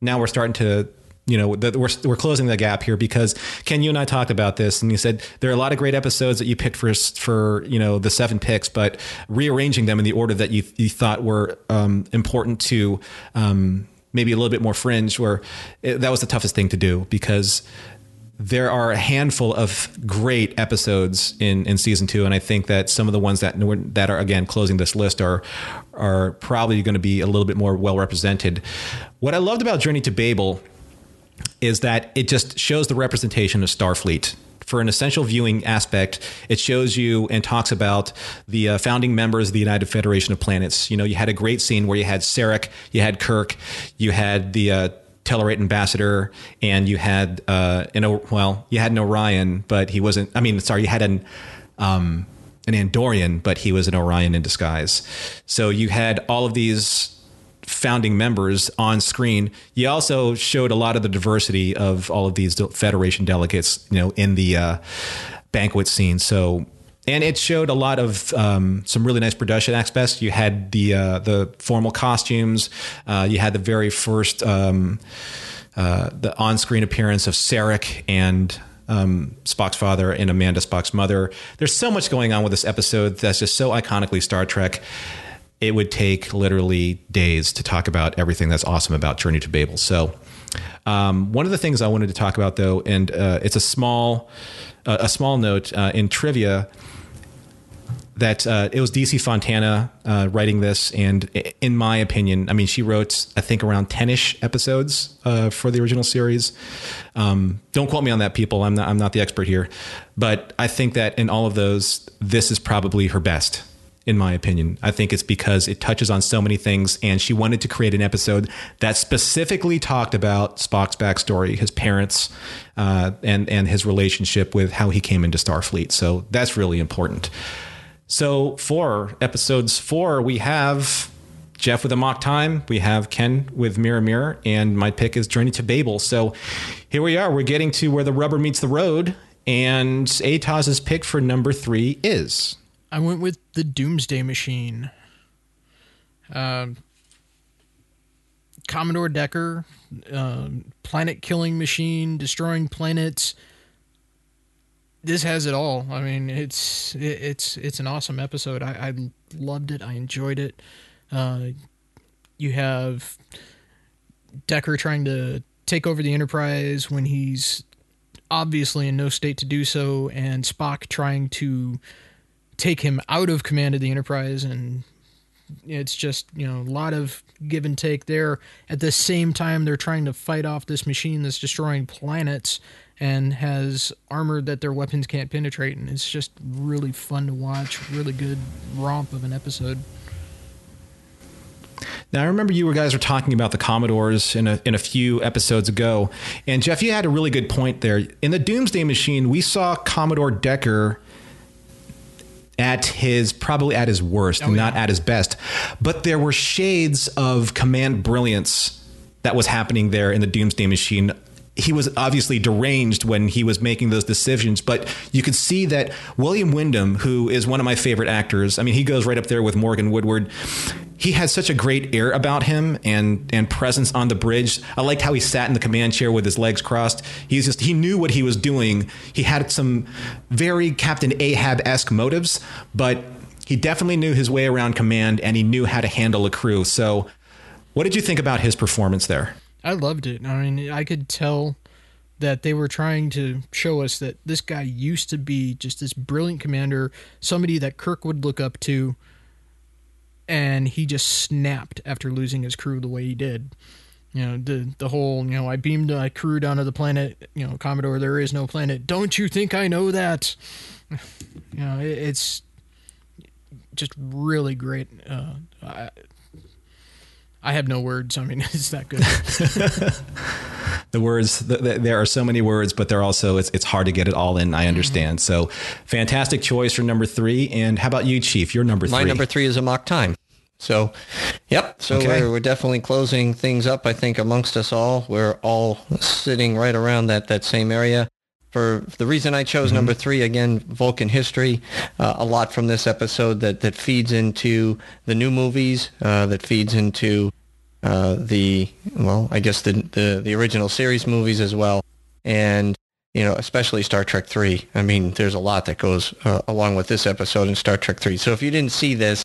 A: Now we're starting to you know the, we're we're closing the gap here because Ken, you and I talked about this, and you said there are a lot of great episodes that you picked for for you know the seven picks, but rearranging them in the order that you you thought were um, important to um, maybe a little bit more fringe, where it, that was the toughest thing to do because there are a handful of great episodes in, in season two, and I think that some of the ones that that are again closing this list are are probably going to be a little bit more well represented. What I loved about Journey to Babel is that it just shows the representation of Starfleet. For an essential viewing aspect, it shows you and talks about the uh, founding members of the United Federation of Planets. You know, you had a great scene where you had Sarek, you had Kirk, you had the uh, Tellarite ambassador, and you had uh, an well, you had an Orion, but he wasn't. I mean, sorry, you had an um, an Andorian, but he was an Orion in disguise. So you had all of these founding members on screen. You also showed a lot of the diversity of all of these Federation delegates, you know, in the uh, banquet scene. So, and it showed a lot of um, some really nice production aspects. You had the uh, the formal costumes. Uh, you had the very first um, uh, the on screen appearance of Sarek and. Um, Spock's father and Amanda Spock's mother. There's so much going on with this episode that's just so iconically Star Trek it would take literally days to talk about everything that's awesome about Journey to Babel. So, um, one of the things I wanted to talk about, though, and uh, it's a small, uh, a small note uh, in trivia that uh, it was DC Fontana uh, writing this, and in my opinion, I mean, she wrote I think around ten-ish episodes uh, for the original series. Um, don't quote me on that, people. I'm not, I'm not the expert here, but I think that in all of those, this is probably her best in my opinion. I think it's because it touches on so many things, and she wanted to create an episode that specifically talked about Spock's backstory, his parents, uh, and and his relationship with how he came into Starfleet. So that's really important. So for episodes four, we have Jeff with Amok Time, we have Ken with Mirror Mirror, and my pick is Journey to Babel. So here we are. We're getting to where the rubber meets the road, and Atoz's pick for number three is.
C: I went with the Doomsday Machine. Uh, Commodore Decker, uh, planet killing machine, destroying planets. This has it all. I mean, it's it, it's it's an awesome episode. I, I loved it. I enjoyed it. Uh, you have Decker trying to take over the Enterprise when he's obviously in no state to do so, and Spock trying to take him out of command of the Enterprise, and it's just you know a lot of give and take there. At the same time, they're trying to fight off this machine that's destroying planets and has armor that their weapons can't penetrate, and it's just really fun to watch. Really good romp of an episode.
A: Now, I remember you guys were talking about the Commodores in a, in a few episodes ago. And Jeff, you had a really good point there. In the Doomsday Machine, we saw Commodore Decker at his probably at his worst, oh, not yeah. at his best. But there were shades of command brilliance that was happening there in the Doomsday Machine. He was obviously deranged when he was making those decisions, but you could see that William Windom, who is one of my favorite actors, I mean, he goes right up there with Morgan Woodward he had such a great air about him and and presence on the bridge. I liked how he sat in the command chair with his legs crossed. He's just he knew what he was doing. He had some very Captain Ahab esque motives, but he definitely knew his way around command and he knew how to handle a crew. So, what did you think about his performance there?
C: I loved it. I mean, I could tell that they were trying to show us that this guy used to be just this brilliant commander, somebody that Kirk would look up to and he just snapped after losing his crew the way he did. You know, the the whole, you know, I beamed my crew down to the planet, you know, Commodore, there is no planet. Don't you think I know that? [LAUGHS] You know, it, it's just really great. Uh, I, I have no words. I mean, [LAUGHS] it's that good. [LAUGHS]
A: the words, the, the, there are so many words, but they're also, it's, it's hard to get it all in. I mm-hmm. understand. Mm-hmm. So fantastic choice for number three. And how about you, Chief? Your number three.
D: My number three is Amok Time. So, yep. So okay. we're, we're definitely closing things up. I think amongst us all, we're all sitting right around that, that same area. For the reason I chose mm-hmm. number three, again, Vulcan history, uh, a lot from this episode that, that feeds into the new movies, uh, that feeds into uh, the well, I guess the, the the original series movies as well, and you know, especially Star Trek Three. I mean, there's a lot that goes uh, along with this episode in Star Trek Three. So if you didn't see this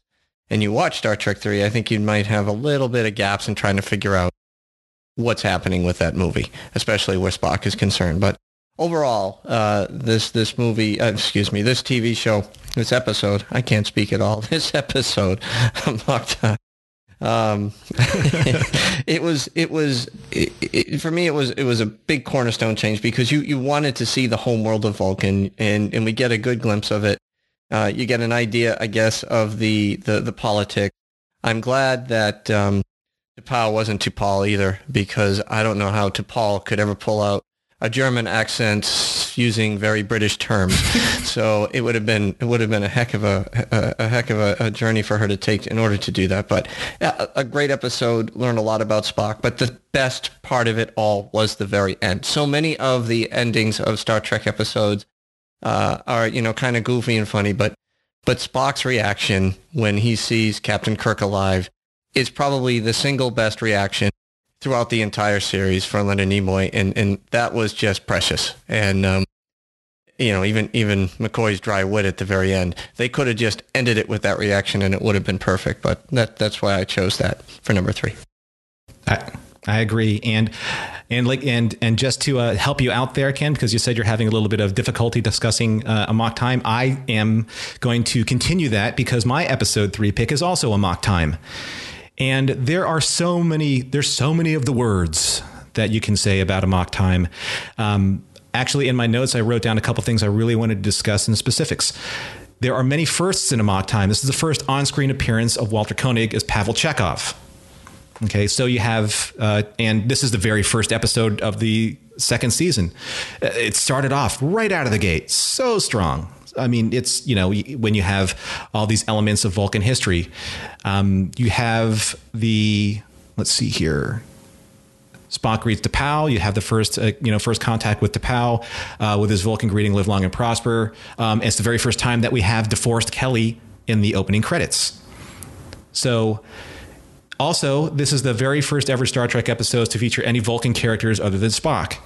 D: and you watch Star Trek Three, I think you might have a little bit of gaps in trying to figure out what's happening with that movie, especially where Spock is concerned. But overall, uh, this this movie, uh, excuse me, this TV show, this episode, I can't speak at all. [LAUGHS] This episode, [LAUGHS] Um, [LAUGHS] it was it was it, it, for me it was it was a big cornerstone change because you you wanted to see the home world of Vulcan and and we get a good glimpse of it. Uh, you get an idea, I guess, of the the the politics. I'm glad that um, wasn't T'Pol either because I don't know how T'Pol could ever pull out a German accent using very British terms. [LAUGHS] so it would have been it would have been a heck of a a, a heck of a, a, journey for her to take in order to do that. But yeah, a, a great episode. Learned a lot about Spock. But the best part of it all was the very end. So many of the endings of Star Trek episodes uh, are you know kind of goofy and funny, but but Spock's reaction when he sees Captain Kirk alive is probably the single best reaction throughout the entire series for Leonard Nimoy, and and that was just precious. And um, you know, even even McCoy's dry wit at the very end, they could have just ended it with that reaction, and it would have been perfect. But that that's why I chose that for number three.
A: I, I agree, and and like and and just to uh, help you out there, Ken, because you said you're having a little bit of difficulty discussing uh, mock Time. I am going to continue that because my episode three pick is also Amok Time. And there are so many, there's so many of the words that you can say about Amok Time. Um, actually, in my notes, I wrote down a couple things I really wanted to discuss in specifics. There are many firsts in Amok Time. This is the first on screen appearance of Walter Koenig as Pavel Chekov. Okay, so you have, uh, and this is the very first episode of the second season. Uh, it started off right out of the gate, so strong, I mean, it's you know when you have all these elements of Vulcan history, um, you have the let's see here. Spock greets T'Pau. You have the first, uh, you know, first contact with T'Pau uh, with his Vulcan greeting, "Live long and prosper." Um, it's the very first time that we have DeForest Kelley in the opening credits. So, also, this is the very first ever Star Trek episodes to feature any Vulcan characters other than Spock.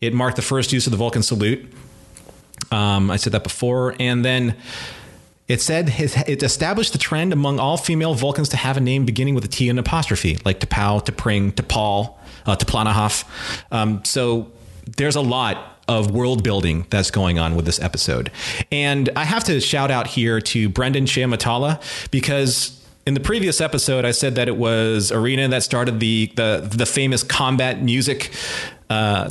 A: It marked the first use of the Vulcan salute, um, I said that before. And then it said it established the trend among all female Vulcans to have a name beginning with a T and apostrophe, like T'Pau, T'Pring, T'Pol, uh. Um, so there's a lot of world building that's going on with this episode. And I have to shout out here to Brendan Shea-Matala because in the previous episode, I said that it was Arena that started the the, the famous combat music uh,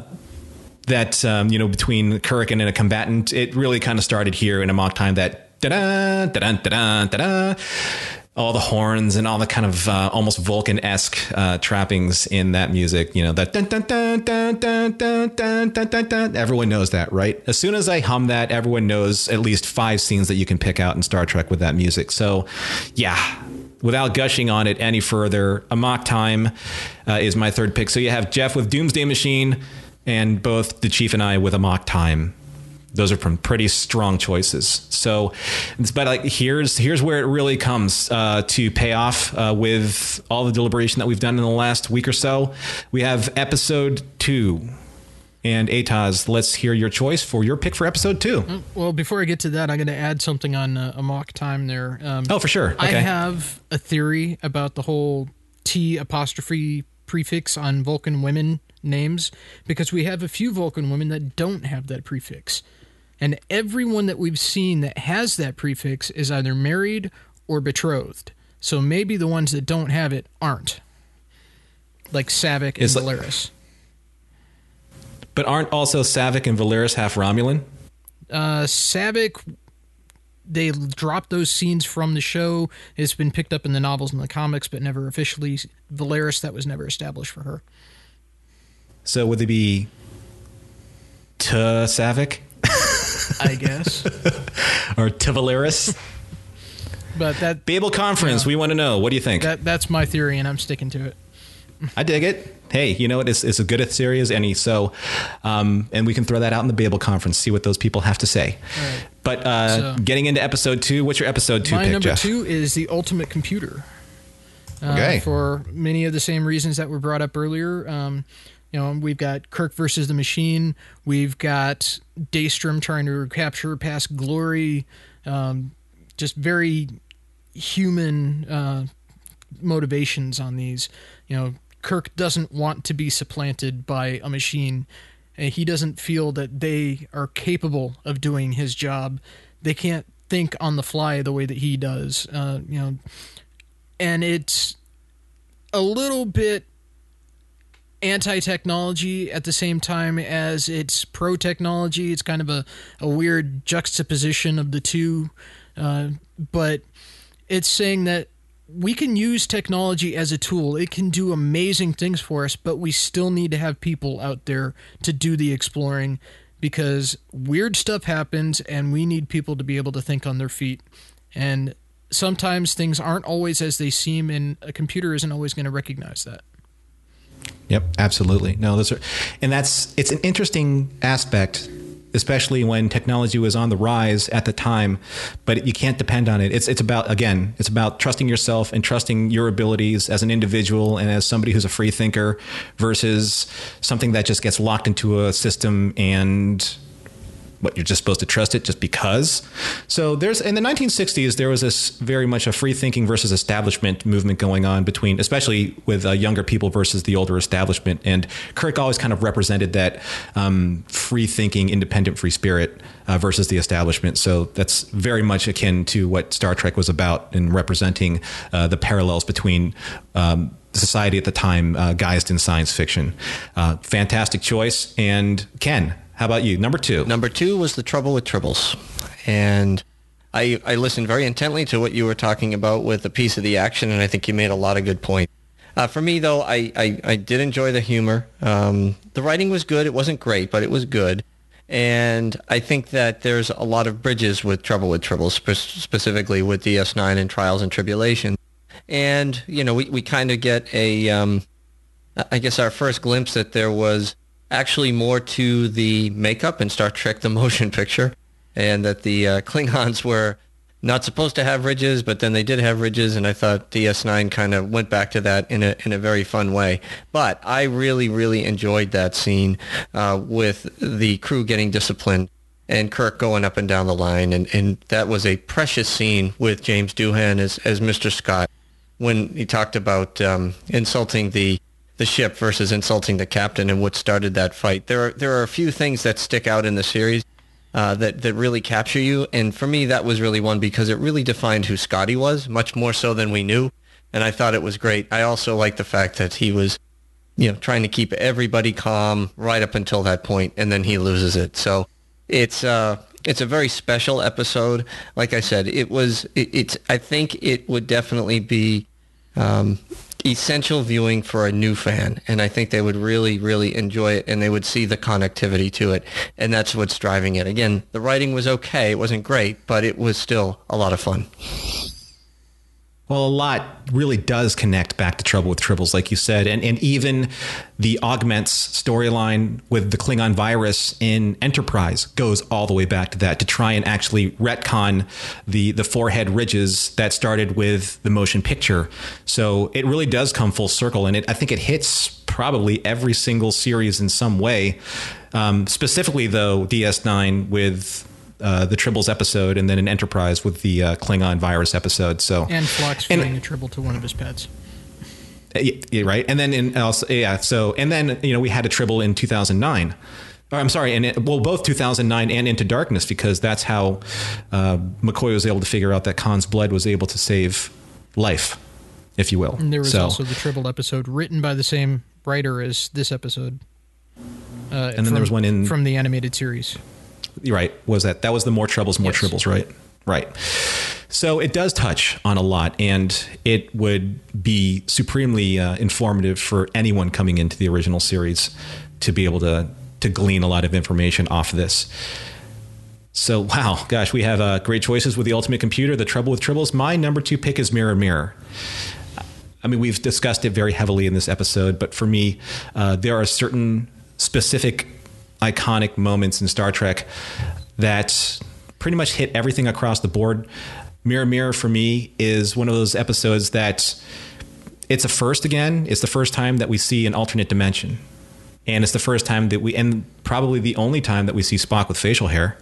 A: that um, you know between Kirk and a combatant. It really kind of started here in Amok Time. That da da da da da da all the horns and all the kind of uh, almost Vulcan esque uh, trappings in that music. You know that dun dun dun dun dun dun dun dun dun. Everyone knows that, right? As soon as I hum that, everyone knows at least five scenes that you can pick out in Star Trek with that music. So, yeah. Without gushing on it any further, Amok Time uh, is my third pick. So you have Jeff with Doomsday Machine, and both the chief and I with Amok Time. Those are from pretty strong choices. So, but like here's here's where it really comes uh, to pay off uh, with all the deliberation that we've done in the last week or so. We have episode two. And Atoz, let's hear your choice for your pick for episode two. Mm,
C: well, before I get to that, I'm going to add something on uh, mock Time there.
A: Um, oh, for sure.
C: Okay. I have a theory about the whole T apostrophe prefix on Vulcan women names because we have a few Vulcan women that don't have that prefix. And everyone that we've seen that has that prefix is either married or betrothed. So maybe the ones that don't have it aren't. Like Saavik and Valeris.
A: But aren't also Saavik and Valeris half Romulan?
C: Uh, Saavik, they dropped those scenes from the show. It's been picked up in the novels and the comics, but never officially. Valeris, that was never established for her.
A: So would they be to Saavik? [LAUGHS]
C: I guess.
A: or Tavalaris?
C: But that
A: Babel conference, we want to know. What do you think?
C: That that's my theory, and I'm sticking to it.
A: I dig it. Hey, you know what? It's, it's a good theory as any. So, um, and we can throw that out in the Babel conference, see what those people have to say. Right. But uh, so, getting into episode two, what's your episode two
C: my
A: pick,
C: number
A: Jeff?
C: two is the ultimate computer. Uh,
A: okay.
C: For many of the same reasons that were brought up earlier. Um, you know, we've got Kirk versus the Machine. We've got Daystrom trying to recapture past glory. Um, just very human uh, motivations on these. You know, Kirk doesn't want to be supplanted by a machine. And He doesn't feel that they are capable of doing his job. They can't think on the fly the way that he does. Uh, you know, and it's a little bit anti-technology at the same time as it's pro-technology. It's kind of a, a weird juxtaposition of the two, uh, but it's saying that we can use technology as a tool. It can do amazing things for us, but we still need to have people out there to do the exploring because weird stuff happens and we need people to be able to think on their feet. And sometimes things aren't always as they seem, and a computer isn't always going to recognize that.
A: Yep, absolutely. No, those are, and that's it's an interesting aspect especially when technology was on the rise at the time. But you can't depend on it. It's it's about again, it's about trusting yourself and trusting your abilities as an individual and as somebody who's a free thinker versus something that just gets locked into a system and what you're just supposed to trust it just because. So there's in the 1960s there was this very much a free thinking versus establishment movement going on between, especially with uh, younger people versus the older establishment. And Kirk always kind of represented that um, free thinking, independent free spirit uh, versus the establishment. So that's very much akin to what Star Trek was about in representing uh, the parallels between. Um, society at the time, uh, guised in science fiction. Uh, fantastic choice. And Ken, how about you? Number two.
D: Number two was The Trouble with Tribbles. And I, I listened very intently to what you were talking about with a piece of the action, and I think you made a lot of good points. Uh, for me, though, I, I, I, did enjoy the humor. Um, the writing was good. It wasn't great, but it was good. And I think that there's a lot of bridges with Trouble with Tribbles, spe- specifically with DS9 and Trials and Tribulation. And, you know, we, we kind of get a, um, I guess our first glimpse that there was actually more to the makeup in Star Trek the [LAUGHS] Motion Picture, and that the uh, Klingons were not supposed to have ridges, but then they did have ridges, and I thought DS9 kind of went back to that in a in a very fun way. But I really, really enjoyed that scene uh, with the crew getting disciplined and Kirk going up and down the line, and, and that was a precious scene with James Doohan as as Mr. Scott when he talked about um, insulting the the ship versus insulting the captain and what started that fight. There are there are a few things that stick out in the series uh, that that really capture you, and for me that was really one because it really defined who Scotty was, much more so than we knew, and I thought it was great. I also like the fact that he was, you know, trying to keep everybody calm right up until that point, and then he loses it. So it's. Uh, it's a very special episode. Like I said, it was. It, it's. I think it would definitely be um, essential viewing for a new fan and i think they would really really enjoy it and they would see the connectivity to it and that's what's driving it. Again the writing was okay it wasn't great but it was still a lot of fun
A: well, a lot really does connect back to Trouble with Tribbles, like you said, and and even the Augments storyline with the Klingon virus in Enterprise goes all the way back to that to try and actually retcon the the forehead ridges that started with the motion picture. So it really does come full circle, and it I think it hits probably every single series in some way. Um, specifically, though, DS9 with uh, the Tribbles episode, and then an Enterprise with the uh, Klingon virus episode. So
C: and Phlox feeding a Tribble to one of his pets.
A: Uh, yeah, right, and then in also yeah, so and then you know we had a Tribble in 2009. I'm sorry, and it, well, both 2009 and Into Darkness, because that's how uh, McCoy was able to figure out that Khan's blood was able to save life, if you will.
C: And there was so, also the Tribble episode written by the same writer as this episode.
A: Uh, and then from, there was one in
C: from the animated series
A: right. Was that that was the more troubles more yes. tribbles right? Right. So it does touch on a lot and it would be supremely uh, informative for anyone coming into the original series to be able to to glean a lot of information off this. So wow gosh we have uh, great choices with the ultimate computer the trouble with tribbles. My number two pick is mirror mirror. I mean, we've discussed it very heavily in this episode, but for me, uh, there are certain specific iconic moments in Star Trek that pretty much hit everything across the board. Mirror Mirror for me is one of those episodes that it's a first again. It's the first time that we see an alternate dimension. And it's the first time that we, and probably the only time that we see Spock with facial hair.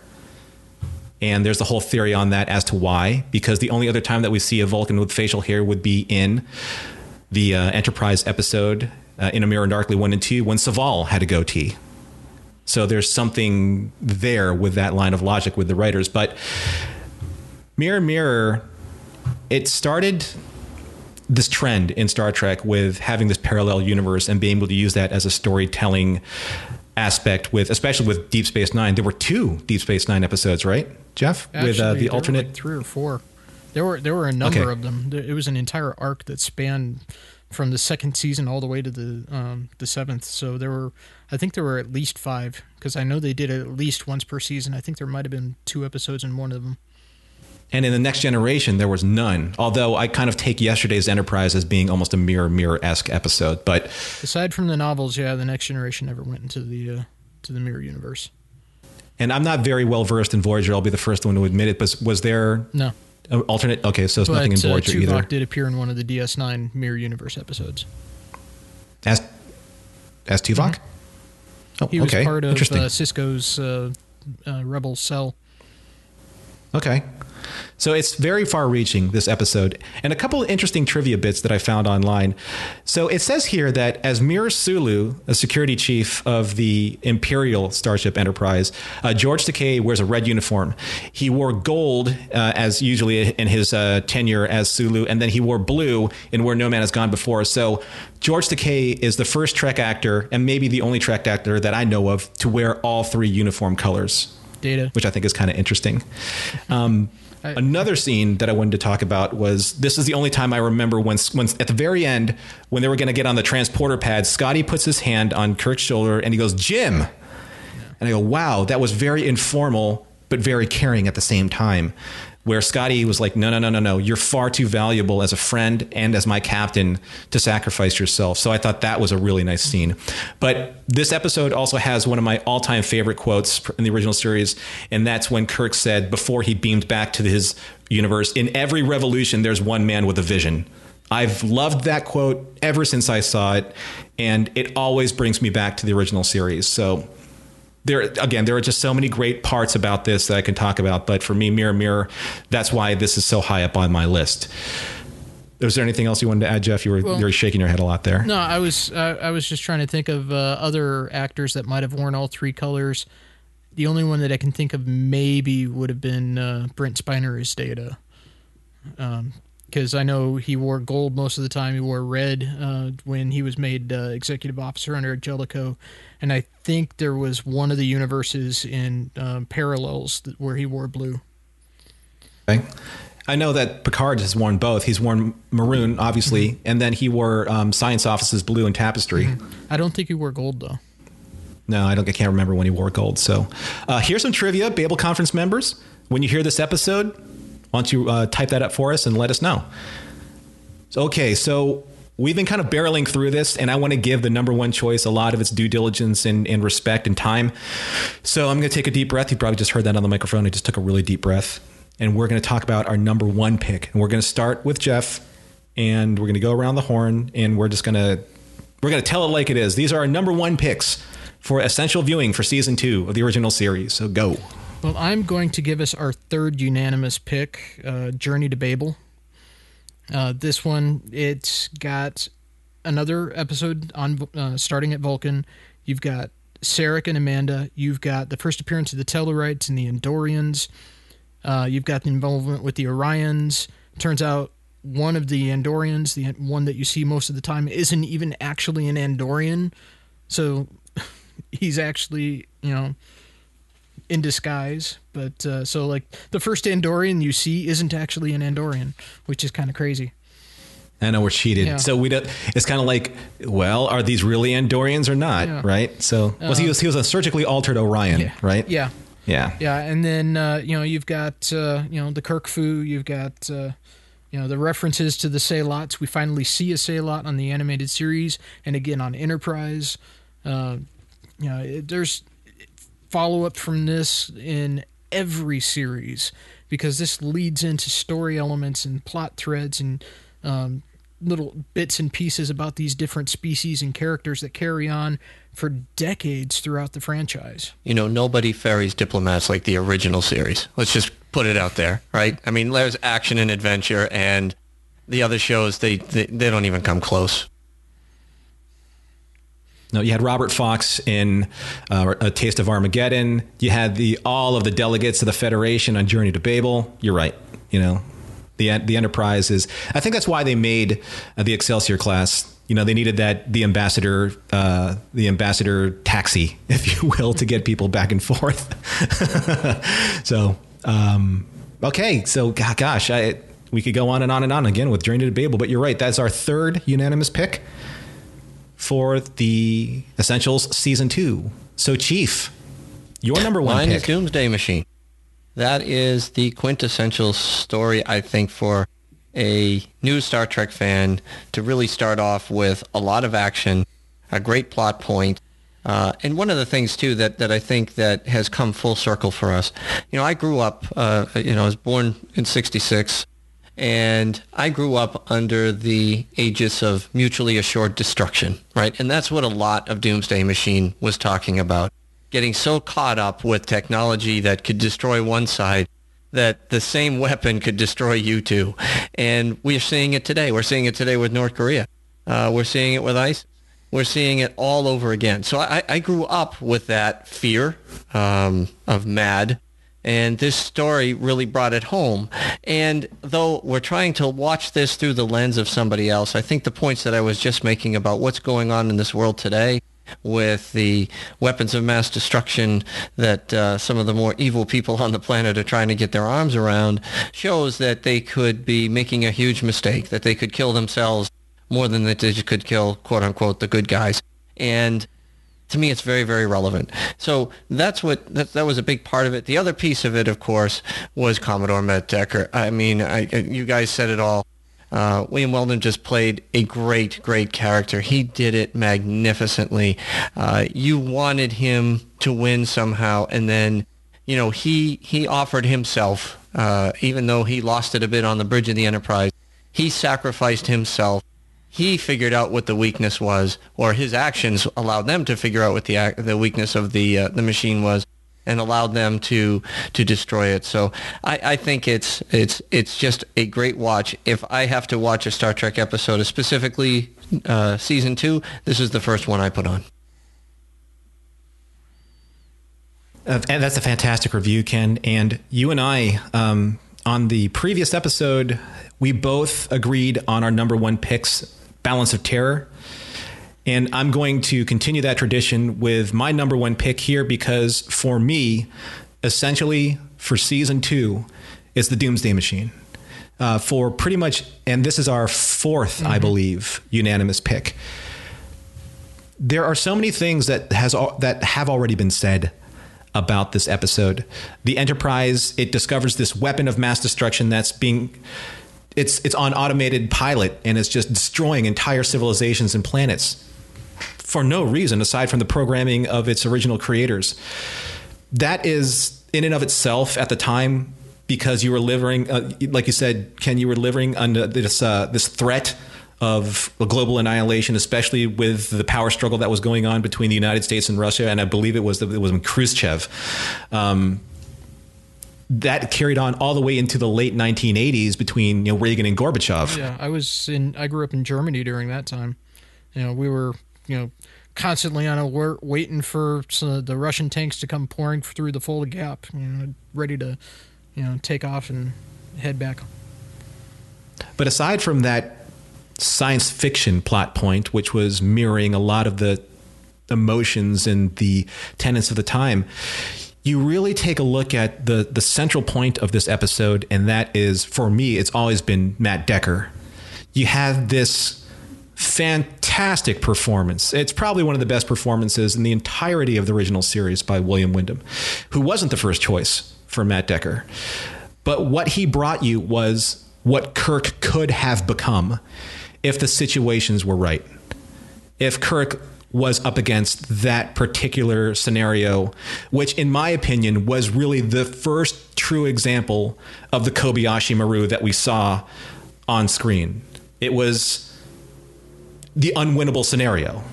A: And there's the whole theory on that as to why, because the only other time that we see a Vulcan with facial hair would be in the uh, Enterprise episode uh, in A Mirror Darkly 1 and 2 when Soval had a goatee. So there's something there with that line of logic with the writers. But Mirror Mirror, it started this trend in Star Trek with having this parallel universe and being able to use that as a storytelling aspect with especially with Deep Space 9 there were two Deep Space 9 episodes right Jeff
C: Actually,
A: with uh, the alternate
C: like three or four. There were there were a number
A: Okay.
C: of them. It was an entire arc that spanned from the second season all the way to the um, the seventh. So there were, I think there were at least five because I know they did it at least once per season. I think there might have been two episodes in one of them.
A: and in the next generation there was none although I kind of take yesterday's Enterprise as being almost a mirror mirror esque episode but
C: Aside from the novels, yeah, the next generation never went into the uh, to the mirror universe.
A: and I'm not very well versed in Voyager I'll be the first one to admit it but was there
C: No,
A: alternate okay so it's
C: but
A: nothing in Voyager
C: uh,
A: Voyager
C: Tuvok
A: either
C: did appear in one of the DS9 mirror universe episodes.
A: as as Tuvok oh.
C: He was
A: okay
C: part of uh, Sisko's uh, uh, Rebel cell.
A: Okay. So it's very far reaching, this episode. And a couple of interesting trivia bits that I found online. So it says here that as Mir Sulu, a security chief of the Imperial Starship Enterprise, uh, George Takei wears a red uniform. He wore gold, uh, as usually in his uh, tenure as Sulu, and then he wore blue in Where No Man Has Gone Before. So George Takei is the first Trek actor, and maybe the only Trek actor that I know of, to wear all three uniform colors
C: Data.
A: which I think is kind of interesting. Um,
C: I-
A: another scene that I wanted to talk about was this is the only time I remember when, when at the very end, when they were going to get on the transporter pad, Scotty puts his hand on Kirk's shoulder and he goes, Jim. And I go, wow, that was very informal, but very caring at the same time. Where Scotty was like, no, no, no, no, no, you're far too valuable as a friend and as my captain to sacrifice yourself. So I thought that was a really nice scene. But this episode also has one of my all time favorite quotes in the original series. And that's when Kirk said, before he beamed back to his universe, in every revolution, there's one man with a vision. I've loved that quote ever since I saw it, and it always brings me back to the original series. So there again, there are just so many great parts about this that I can talk about. But for me, Mirror Mirror, that's why this is so high up on my list. Was there anything else you wanted to add, Jeff? You were you were shaking your head a lot there.
C: No, I was uh, I was just trying to think of uh, other actors that might have worn all three colors. The only one that I can think of maybe would have been uh, Brent Spiner as Data, because I know he wore gold most of the time. He wore red uh, when he was made uh, executive officer under Jellicoe, and I think there was one of the universes in um, Parallels that, where he wore blue.
A: Okay. I know that Picard has worn both. He's worn maroon, obviously, and then he wore um, Science Office's blue and tapestry.
C: I don't think he wore gold though.
A: No, I don't. I can't remember when he wore gold. So, uh, here's some trivia, Babel Conference members. When you hear this episode, why don't you uh, type that up for us and let us know? So, okay, so we've been kind of barreling through this, and I want to give the number one choice a lot of its due diligence and, and respect and time. So, I'm going to take a deep breath. You probably just heard that on the microphone. I just took a really deep breath, and we're going to talk about our number one pick, and we're going to start with Jeff, and we're going to go around the horn, and we're just going to we're going to tell it like it is. These are our number one picks for essential viewing for season two of the original series. So go.
C: Well, I'm going to give us our third unanimous pick, uh, Journey to Babel. Uh, this one, it's got another episode on uh, starting at Vulcan. You've got Sarek and Amanda. You've got the first appearance of the Tellarites and the Andorians. Uh, you've got the involvement with the Orions. Turns out one of the Andorians, the one that you see most of the time, isn't even actually an Andorian. So [LAUGHS] he's actually, you know, in disguise. But uh, so like the first Andorian you see isn't actually an Andorian, which is kind of crazy.
A: I know we're cheated.
C: Yeah.
A: So we don't. It's kind of like, well, are these really Andorians or not?
C: Yeah.
A: Right. So was he was he was a surgically altered Orion,
C: Yeah.
A: right?
C: Yeah.
A: Yeah.
C: Yeah, and then uh, you know you've got uh, you know the Kirk Fu, you've got uh, you know the references to the Sehlats. We finally see a Sehlat on the animated series, and again on Enterprise. Uh, you know, it, there's follow up from this in every series because this leads into story elements and plot threads and um, little bits and pieces about these different species and characters that carry on for decades throughout the franchise.
D: You know, nobody ferries diplomats like the original series. Let's just put it out there, right? I mean, there's action and adventure, and the other shows they they, they don't even come close.
A: No, you had Robert Fox in uh, A Taste of Armageddon. You had the all of the delegates of the Federation on Journey to Babel. You're right. You know, The the Enterprise is. I think that's why they made uh, the Excelsior class. You know, they needed that the ambassador, uh, the ambassador taxi, [LAUGHS] if you will, to get people back and forth. [LAUGHS] so, um, okay, so gosh, I, we could go on and on and on again with Journey to Babel, but you're right. That's our third unanimous pick for the Essentials season two. So, Chief, your number one
D: Mine
A: pick.
D: is Doomsday Machine. That is the quintessential story, I think, for a new Star Trek fan to really start off with a lot of action, a great plot point, uh, and one of the things too that, that I think that has come full circle for us. You know, I grew up. Uh, you know, I was born in '66. And I grew up under the aegis of mutually assured destruction, right? And that's what a lot of Doomsday Machine was talking about. Getting so caught up with technology that could destroy one side that the same weapon could destroy you too. And we're seeing it today. We're seeing it today with North Korea. Uh, we're seeing it with ISIS. We're seeing it all over again. So I, I grew up with that fear um, of MAD and this story really brought it home. And though we're trying to watch this through the lens of somebody else, I think the points that I was just making about what's going on in this world today with the weapons of mass destruction that uh, some of the more evil people on the planet are trying to get their arms around shows that they could be making a huge mistake, that they could kill themselves more than they could kill, quote unquote, the good guys. And to me, it's very, very relevant. So that's what that, that was a big part of it. The other piece of it, of course, was Commodore Matt Decker. I mean, I, you guys said it all. Uh, William Weldon just played a great, great character. He did it magnificently. Uh, you wanted him to win somehow, and then, you know, he he offered himself, uh, even though he lost it a bit on the bridge of the Enterprise. He sacrificed himself he figured out what the weakness was, or his actions allowed them to figure out what the the weakness of the uh, the machine was, and allowed them to to destroy it. So I, I think it's it's it's just a great watch. If I have to watch a Star Trek episode, specifically uh, season two, this is the first one I put on.
A: Uh, and that's a fantastic review, Ken. And you and I, um, on the previous episode, we both agreed on our number one picks Balance of Terror. And I'm going to continue that tradition with my number one pick here because for me, essentially for season two, it's the Doomsday Machine. Uh, for pretty much, and this is our 4th mm-hmm. I believe, unanimous pick. There are so many things that has that have already been said about this episode. The Enterprise it discovers this weapon of mass destruction that's being it's it's on automated pilot and it's just destroying entire civilizations and planets for no reason aside from the programming of its original creators. That is in and of itself at the time because you were living, uh, like you said, Ken, you were living under this uh, this threat of global annihilation, especially with the power struggle that was going on between the United States and Russia, and I believe it was it was Khrushchev. Um, that carried on all the way into the late 1980s between you know Reagan and Gorbachev.
C: Yeah, I was in. I grew up in Germany during that time. You know, we were you know constantly on alert, waiting for the Russian tanks to come pouring through the Fulda Gap. You know, ready to you know take off and head back.
A: But aside from that science fiction plot point, which was mirroring a lot of the emotions and the tenets of the time you really take a look at the the central point of this episode, and that is for me, it's always been Matt Decker. You have this fantastic performance. It's probably one of the best performances in the entirety of the original series by William Windom, who wasn't the first choice for Matt Decker. But what he brought you was what Kirk could have become if the situations were right. If Kirk was up against that particular scenario, which, in my opinion, was really the first true example of the Kobayashi Maru that we saw on screen. It was the unwinnable scenario,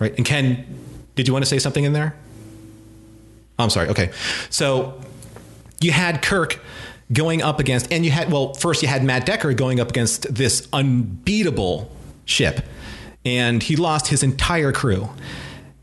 A: right? And Ken, did you want to say something in there? Oh, I'm sorry. Okay. So you had Kirk going up against, and you had, well, first you had Matt Decker going up against this unbeatable ship and he lost his entire crew.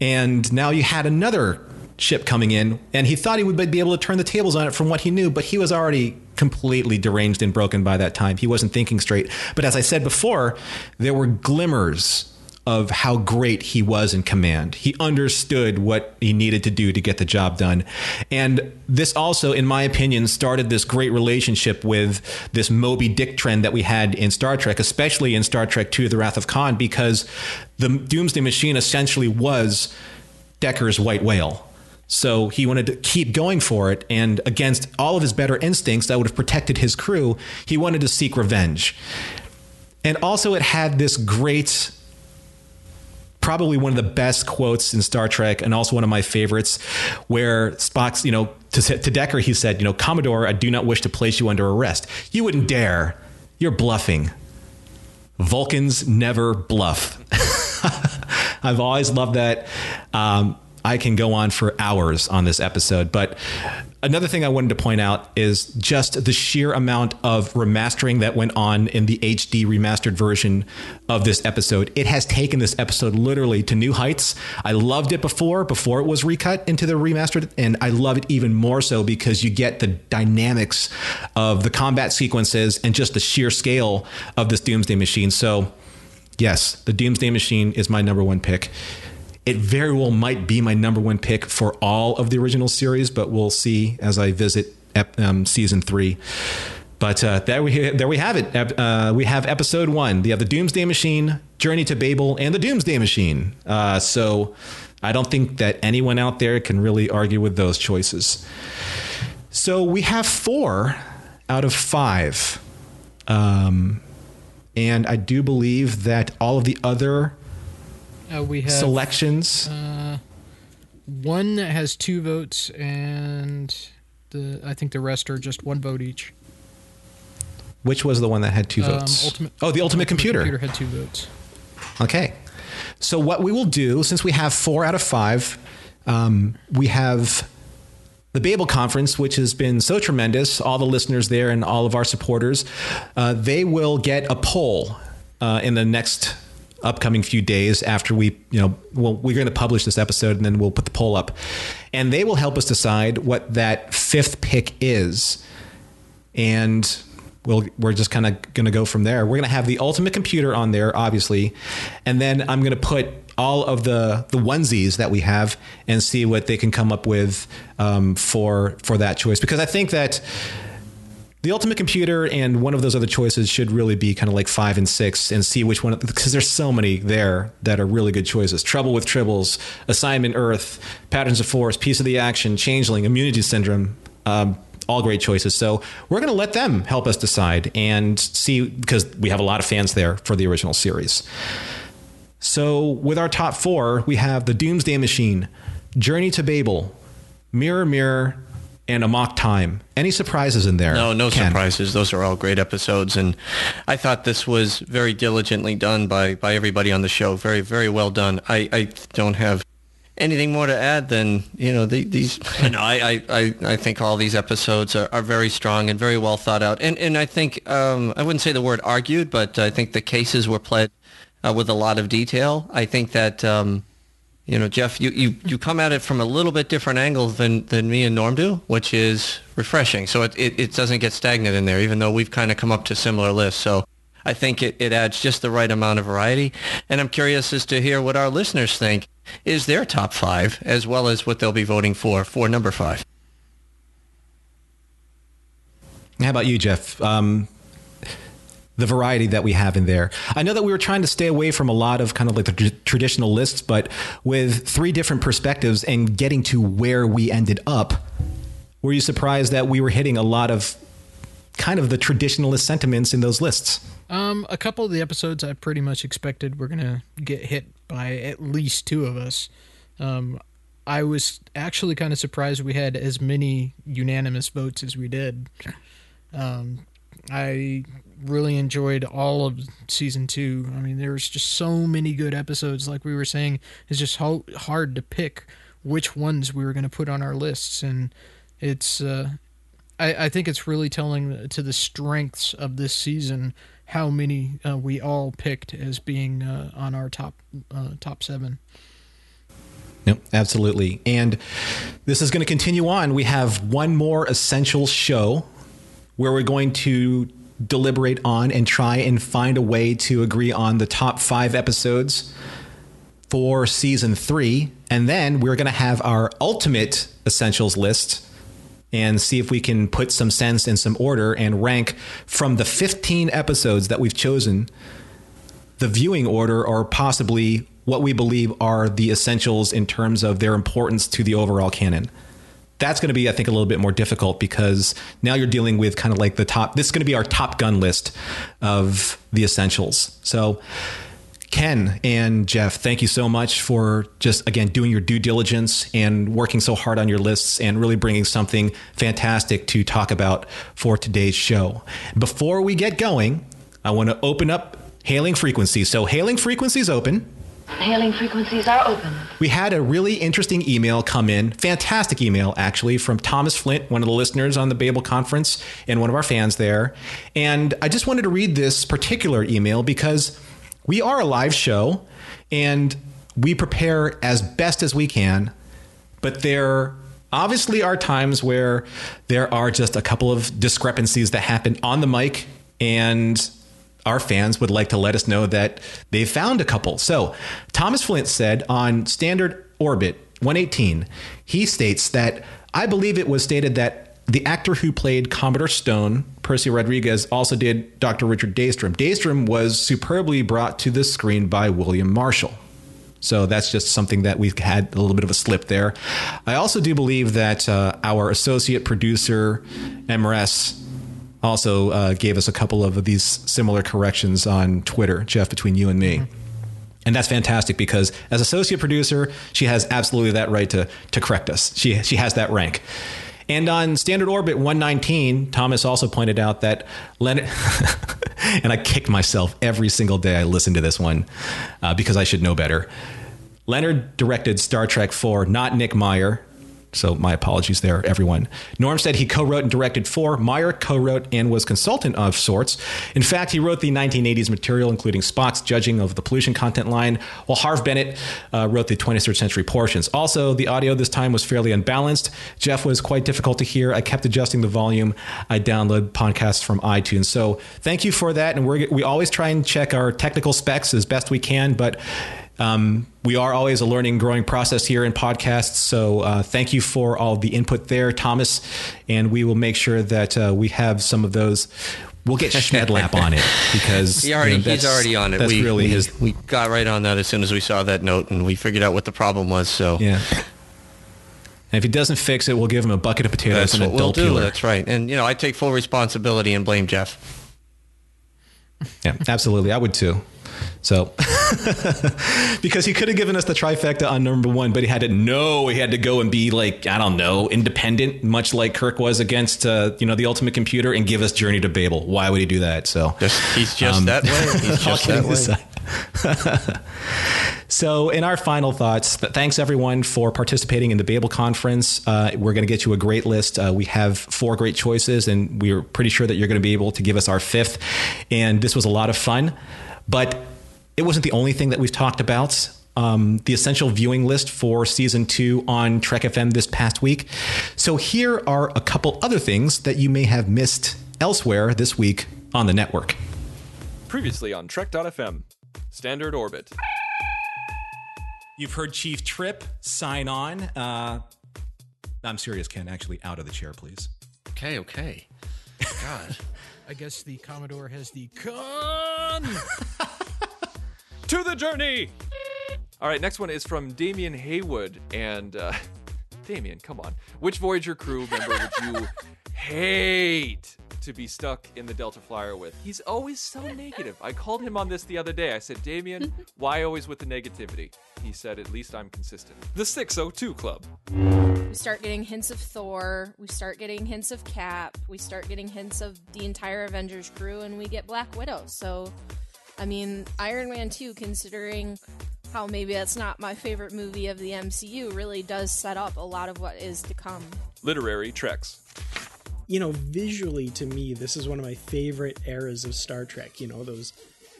A: And now you had another ship coming in, and he thought he would be able to turn the tables on it from what he knew, but he was already completely deranged and broken by that time. He wasn't thinking straight. But as I said before, there were glimmers of how great he was in command. He understood what he needed to do to get the job done. And this also, in my opinion, started this great relationship with this Moby Dick trend that we had in Star Trek, especially in Star Trek II The Wrath of Khan, because the Doomsday Machine essentially was Decker's white whale. So he wanted to keep going for it. And against all of his better instincts that would have protected his crew, he wanted to seek revenge. And also, it had this great probably one of the best quotes in Star Trek, and also one of my favorites, where Spock's, you know, to, to Decker, he said, you know, Commodore, I do not wish to place you under arrest. You wouldn't dare. You're bluffing. Vulcans never bluff. [LAUGHS] I've always loved that. Um, I can go on for hours on this episode, but another thing I wanted to point out is just the sheer amount of remastering that went on in the HD remastered version of this episode. It has taken this episode literally to new heights. I loved it before, before it was recut into the remastered, and I love it even more so because you get the dynamics of the combat sequences and just the sheer scale of this Doomsday Machine. So, yes, the Doomsday Machine is my number one pick it very well might be my number one pick for all of the original series, but we'll see as I visit um, season three. But uh, there we there we have it. Uh, we have episode one. We have the Doomsday Machine, Journey to Babel, and the Doomsday Machine. Uh, so I don't think that anyone out there can really argue with those choices. So we have four out of five, um, and I do believe that all of the other
C: uh, we have
A: selections.
C: Uh, one that has two votes, and the I think the rest are just one vote each.
A: Which was the one that had two
C: Um,
A: votes?
C: Ultimate-
A: oh, the Ultimate, Computer.
C: Computer had two votes.
A: Okay. So what we will do, since we have four out of five, um, we have the Babel Conference, which has been so tremendous. All the listeners there and all of our supporters, uh, they will get a poll uh, in the next upcoming few days after we, you know, well, we're going to publish this episode and then we'll put the poll up, and they will help us decide what that fifth pick is, and we'll we're just kind of going to go from there. We're going to have the ultimate computer on there, obviously, and then I'm going to put all of the the onesies that we have and see what they can come up with um, for for that choice. Because I think that the ultimate computer and one of those other choices should really be kind of like five and six and see which one because there's so many there that are really good choices. Trouble with tribbles assignment earth patterns of force piece of the action changeling immunity syndrome um, all great choices. So we're going to let them help us decide and see because we have a lot of fans there for the original series. So with our top four we have the doomsday machine journey to babel mirror mirror and Amok Time. Any surprises in there?
D: No, no
A: Ken?
D: surprises. Those are all great episodes, and I thought this was very diligently done by by everybody on the show. Very, very well done. I, I don't have anything more to add than you know the, these. [LAUGHS] no, I, I, I think all these episodes are, are very strong and very well thought out, and and I think um, I wouldn't say the word argued, but I think the cases were played uh, with a lot of detail. I think that. Um, you know, Jeff, you, you, you come at it from a little bit different angle than, than me and Norm do, which is refreshing. So it, it, it doesn't get stagnant in there, even though we've kind of come up to similar lists. So I think it, it adds just the right amount of variety. And I'm curious as to hear what our listeners think is their top five, as well as what they'll be voting for for number five.
A: How about you, Jeff? Um, the variety that we have in there. I know that we were trying to stay away from a lot of kind of like the tr- traditional lists, but with three different perspectives and getting to where we ended up, were you surprised that we were hitting a lot of kind of the traditionalist sentiments in those lists?
C: Um, a couple of the episodes I pretty much expected were gonna get hit by at least two of us. Um, I was actually kind of surprised we had as many unanimous votes as we did. Um, I really enjoyed all of season two. I mean, there's just so many good episodes. Like we were saying, it's just ho- hard to pick which ones we were going to put on our lists, and it's. Uh, I, I think it's really telling to the strengths of this season how many uh, we all picked as being uh, on our top uh, top seven.
A: Yep, absolutely. And this is going to continue on. We have one more essential show where we're going to deliberate on and try and find a way to agree on the top five episodes for season three. And then we're going to have our ultimate essentials list and see if we can put some sense in some order and rank from the 15 episodes that we've chosen the viewing order or possibly what we believe are the essentials in terms of their importance to the overall canon. That's going to be, I think, a little bit more difficult because now you're dealing with kind of like the top. This is going to be our top gun list of the essentials. So, Ken and Jeff, thank you so much for just, again, doing your due diligence and working so hard on your lists and really bringing something fantastic to talk about for today's show. Before we get going, I want to open up hailing frequencies. So, hailing frequencies open.
E: Hailing frequencies are open.
A: We had a really interesting email come in, fantastic email actually, from Thomas Flint, one of the listeners on the Babel conference and one of our fans there. And I just wanted to read this particular email because we are a live show and we prepare as best as we can, but there obviously are times where there are just a couple of discrepancies that happen on the mic and our fans would like to let us know that they found a couple. So, Thomas Flint said on Standard Orbit 118, he states that I believe it was stated that the actor who played Commodore Stone, Percy Rodriguez, also did Dr. Richard Daystrom. Daystrom was superbly brought to the screen by William Marshall. So that's just something that we've had a little bit of a slip there. I also do believe that uh, our associate producer, MRS, also uh, gave us a couple of these similar corrections on Twitter, Jeff, between you and me. Mm-hmm. And that's fantastic because as associate producer, she has absolutely that right to to correct us. She she has that rank. And on Standard Orbit 119, Thomas also pointed out that Leonard, [LAUGHS] and I kick myself every single day I listen to this one uh, because I should know better. Leonard directed Star Trek 4, not Nick Meyer, so my apologies there, everyone. Norm said he co-wrote and directed four. Meyer co-wrote and was consultant of sorts. In fact, he wrote the 1980s material, including Spock's judging of the pollution content line, while Harve Bennett uh, wrote the 23rd century portions. Also, the audio this time was fairly unbalanced. Jeff was quite difficult to hear. I kept adjusting the volume. I download podcasts from iTunes. So thank you for that. And we we always try and check our technical specs as best we can, but um, we are always a learning, growing process here in podcasts. So uh, thank you for all the input there, Thomas. And we will make sure that uh, we have some of those. We'll get Schmedlap on it [LAUGHS] because
D: he already, you know, he's already on it.
A: That's
D: we,
A: really
D: we,
A: his.
D: We got right on that as soon as we saw that note, and we figured out what the problem was. So
A: yeah. And if he doesn't fix it, we'll give him a bucket of potatoes
D: That's
A: and a
D: what we'll do.
A: peeler.
D: That's right. And you know, I take full responsibility and blame Jeff.
A: Yeah, absolutely. I would too. So, [LAUGHS] because he could have given us the trifecta on number one, but he had to know he had to go and be like I don't know independent, much like Kirk was against uh, you know the Ultimate Computer, and give us Journey to Babel. Why would he do that? So
D: Just, he's just
A: Um,
D: that way. He's [LAUGHS] just that way. [LAUGHS]
A: so, in our final thoughts, th- thanks everyone for participating in the Babel conference. Uh, we're going to get you a great list. Uh, we have four great choices, and we're pretty sure that you're going to be able to give us our fifth. And this was a lot of fun, but it wasn't the only thing that we've talked about. Um, the essential viewing list for season two on Trek FM this past week. So, here are a couple other things that you may have missed elsewhere this week on the network.
F: Previously on Trek.fm, Standard Orbit.
A: You've heard Chief Tripp sign on. Uh, I'm serious, Ken. Actually, out of the chair, please.
D: Okay, okay. God. [LAUGHS]
C: I guess the Commodore has the con. [LAUGHS]
F: To the journey! All right, next one is from Damian Haywood. And, uh, [LAUGHS] Damian, come on. Which Voyager crew member would you hate to be stuck in the Delta Flyer with? He's always so [LAUGHS] negative. I called him on this the other day. I said, Damian, [LAUGHS] why always with the negativity? He said, at least I'm consistent. The 602 Club.
G: We start getting hints of Thor. We start getting hints of Cap. We start getting hints of the entire Avengers crew, and we get Black Widow. So, I mean, Iron Man 2, considering how maybe that's not my favorite movie of the MCU, really does set up a lot of what is to come.
F: Literary Treks.
H: You know, visually to me, this is one of my favorite eras of Star Trek. You know, those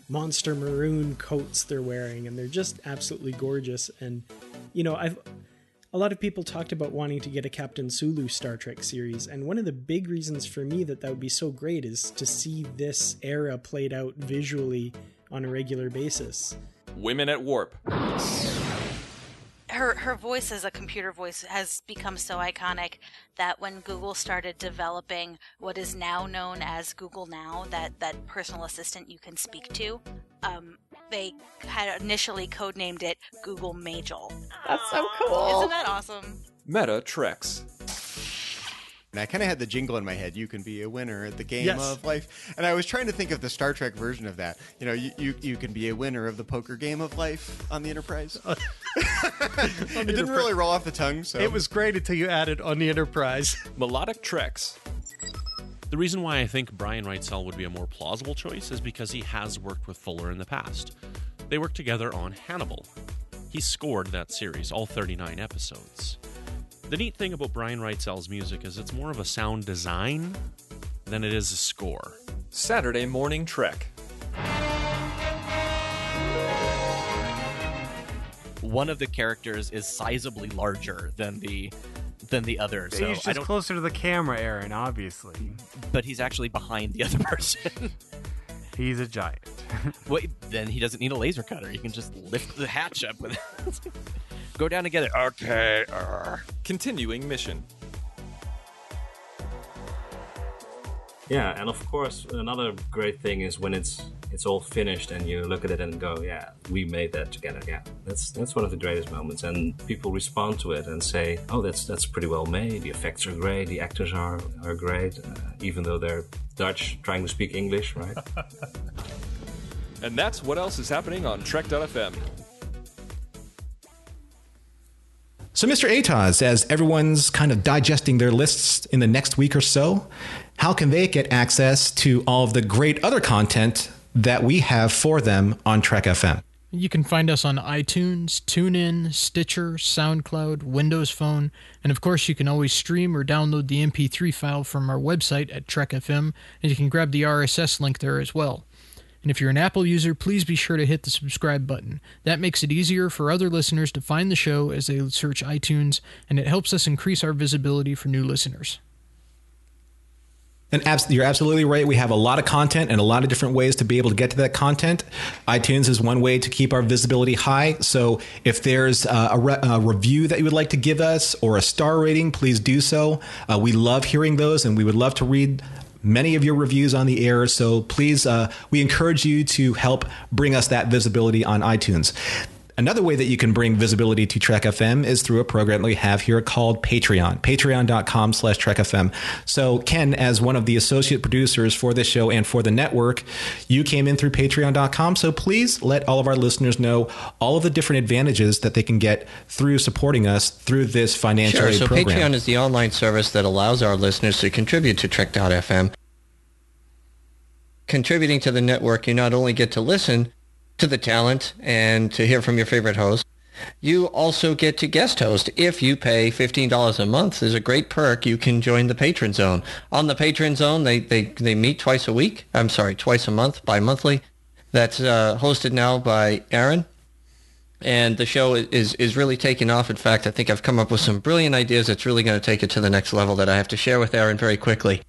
H: monster maroon coats they're wearing, and they're just absolutely gorgeous. And, you know, I've a lot of people talked about wanting to get a Captain Sulu Star Trek series, and one of the big reasons for me that that would be so great is to see this era played out visually on a regular basis.
F: Women at Warp.
I: Her her voice as a computer voice has become so iconic that when Google started developing what is now known as Google Now, that that personal assistant you can speak to, um, they had initially codenamed it Google Majel.
J: That's so cool.
I: Isn't that awesome?
F: Meta Treks.
K: And I kind of had the jingle in my head. You can be a winner at the game
H: Yes.
K: of life. And I was trying to think of the Star Trek version of that. You know, you, you, you can be a winner of the poker game of life on the Enterprise. [LAUGHS] it didn't really roll off the tongue. So
L: It was great until you added on the Enterprise. [LAUGHS]
F: Melodic Treks.
M: The reason why I think Brian Reitzell would be a more plausible choice is because he has worked with Fuller in the past. They worked together on Hannibal. He scored that series, all 39 episodes. The neat thing about Brian Reitzell's music is it's more of a sound design than it is a score.
F: Saturday Morning Trek.
N: One of the characters is sizably larger than the than the other. So
L: he's
N: I
L: just
N: don't,
L: closer to the camera, Aaron, obviously.
N: but he's actually behind the other [LAUGHS] person.
L: He's a giant. [LAUGHS]
N: Wait, then he doesn't need a laser cutter. He can just lift the hatch up with it. [LAUGHS] Go down together. Okay. uh.
F: Continuing mission.
O: Yeah, and of course, another great thing is when it's it's all finished and you look at it and go, "Yeah, we made that together." Yeah, that's that's one of the greatest moments, and people respond to it and say, "Oh, that's that's pretty well made. The effects are great. The actors are are great, uh, even though they're Dutch trying to speak English, right?" [LAUGHS]
F: And that's what else is happening on Trek.fm.
A: So, Mr. Atoz, as everyone's kind of digesting their lists in the next week or so, how can they get access to all of the great other content that we have for them on Trek FM?
C: You can find us on iTunes, TuneIn, Stitcher, SoundCloud, Windows Phone, and of course, you can always stream or download the MP3 file from our website at Trek FM, and you can grab the RSS link there as well. And if you're an Apple user, please be sure to hit the subscribe button. That makes it easier for other listeners to find the show as they search iTunes, and it helps us increase our visibility for new listeners.
A: And abs- you're absolutely right. We have a lot of content and a lot of different ways to be able to get to that content. iTunes is one way to keep our visibility high. So if there's uh, a, re- a review that you would like to give us or a star rating, please do so. Uh, we love hearing those and we would love to read many of your reviews on the air. So please, uh, we encourage you to help bring us that visibility on iTunes. Another way that you can bring visibility to Trek FM is through a program that we have here called Patreon, patreon.com slash Trek FM. So Ken, as one of the associate producers for this show and for the network, you came in through patreon.com. So please let all of our listeners know all of the different advantages that they can get through supporting us through this financial
D: Sure. So
A: program.
D: Patreon is the online service that allows our listeners to contribute to Trek.fm. Contributing to the network, you not only get to listen to the talent and to hear from your favorite host, you also get to guest host. If you pay $15 a month, there's a great perk. You can join the Patron Zone. On the Patron Zone, they, they, they meet twice a week. I'm sorry, twice a month, bi-monthly. That's uh, hosted now by Aaron and the show is is really taking off. In fact, I think I've come up with some brilliant ideas that's really going to take it to the next level that I have to share with Aaron very quickly.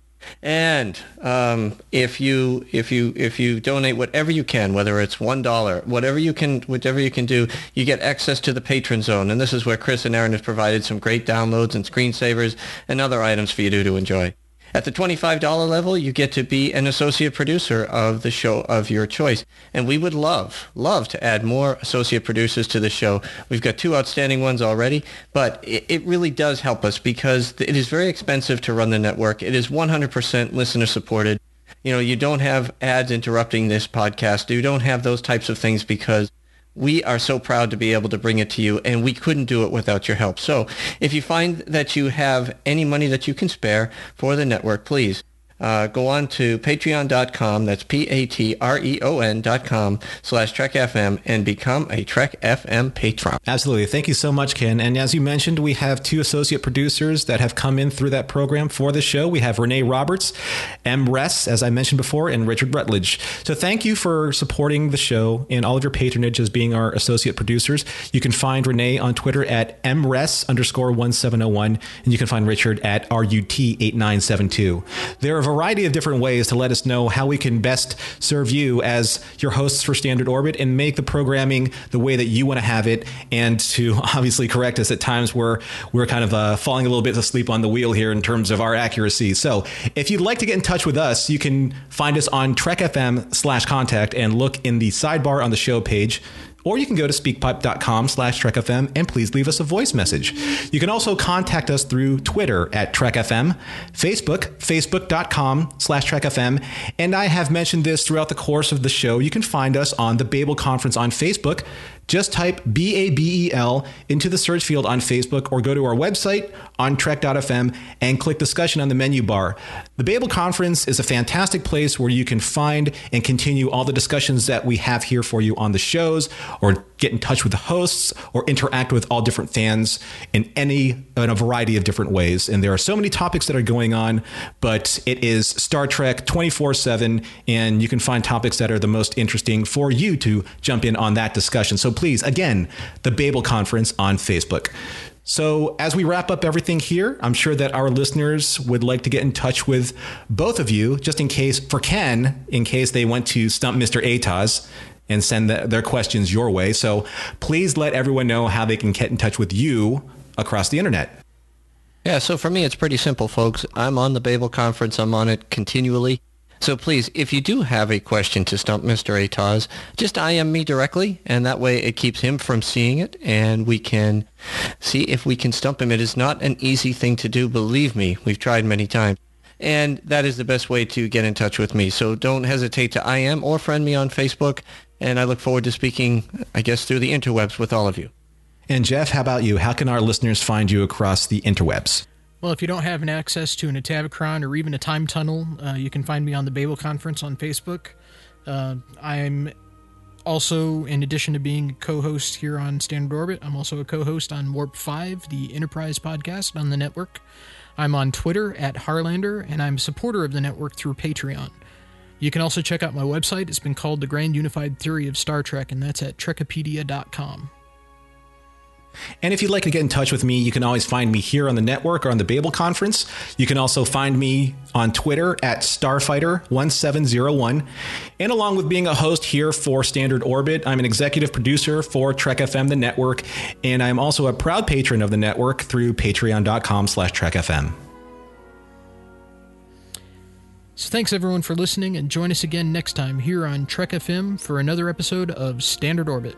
D: And um, if you if you if you donate whatever you can, whether it's one dollar, whatever you can, whatever you can do, you get access to the patron zone. And this is where Chris and Aaron have provided some great downloads and screensavers and other items for you to, to enjoy. At the $25 level, you get to be an associate producer of the show of your choice. And we would love, love to add more associate producers to the show. We've got two outstanding ones already, but it, it really does help us because it is very expensive to run the network. It is 100% listener supported. You know, you don't have ads interrupting this podcast. You don't have those types of things because we are so proud to be able to bring it to you, and we couldn't do it without your help. So if you find that you have any money that you can spare for the network, please uh, go on to patreon.com, that's P-A-T-R-E-O-N dot com slash Trek FM and become a Trek FM patron.
A: Absolutely. Thank you so much, Ken. And as you mentioned, we have two associate producers that have come in through that program for the show. We have Renee Roberts, M. Ress, as I mentioned before, and Richard Rutledge. So thank you for supporting the show and all of your patronage as being our associate producers. You can find Renee on Twitter at mress underscore 1701, and you can find Richard at RUT8972. There are variety of different ways to let us know how we can best serve you as your hosts for Standard Orbit and make the programming the way that you want to have it, and to [LAUGHS] obviously correct us at times where we're kind of uh, falling a little bit asleep on the wheel here in terms of our accuracy. So if you'd like to get in touch with us, you can find us on Trek FM slash contact and look in the sidebar on the show page or you can go to speakpipe.com slash trekfm and please leave us a voice message. You can also contact us through Twitter at trekfm, Facebook, facebook.com slash trekfm, and I have mentioned this throughout the course of the show. You can find us on the Babel Conference on Facebook. Just type B A B E L into the search field on Facebook or go to our website on trek.fm and click discussion on the menu bar. The Babel Conference is a fantastic place where you can find and continue all the discussions that we have here for you on the shows or get in touch with the hosts or interact with all different fans in any in a variety of different ways. And there are so many topics that are going on, but it is Star Trek 24/7 and you can find topics that are the most interesting for you to jump in on that discussion. So please, again, the Babel Conference on Facebook. So, as we wrap up everything here, I'm sure that our listeners would like to get in touch with both of you, just in case, for Ken, in case they went to Stump Mr. Atoz and send the, their questions your way. So, please let everyone know how they can get in touch with you across the internet.
D: Yeah, so for me, it's pretty simple, folks. I'm on the Babel Conference. I'm on it continually. So please, if you do have a question to stump Mr. Atoz, just IM me directly, and that way it keeps him from seeing it, and we can see if we can stump him. It is not an easy thing to do, believe me. We've tried many times. And that is the best way to get in touch with me. So don't hesitate to IM or friend me on Facebook, and I look forward to speaking, I guess, through the interwebs with all of you.
A: And Jeff, how about you? How can our listeners find you across the interwebs?
C: Well, if you don't have an access to an Atavachron or even a time tunnel, uh, you can find me on the Babel Conference on Facebook. Uh, I'm also, in addition to being a co-host here on Standard Orbit, I'm also a co-host on Warp Five, the Enterprise podcast on the network. I'm on Twitter at Harlander, and I'm a supporter of the network through Patreon. You can also check out my website. It's been called The Grand Unified Theory of Star Trek, and that's at trekopedia.com.
A: And if you'd like to get in touch with me, you can always find me here on the network or on the Babel Conference. You can also find me on Twitter at Starfighter1701. And along with being a host here for Standard Orbit, I'm an executive producer for Trek FM, the network, and I'm also a proud patron of the network through patreon.com slash trekfm.
C: So thanks everyone for listening, and join us again next time here on Trek FM for another episode of Standard Orbit.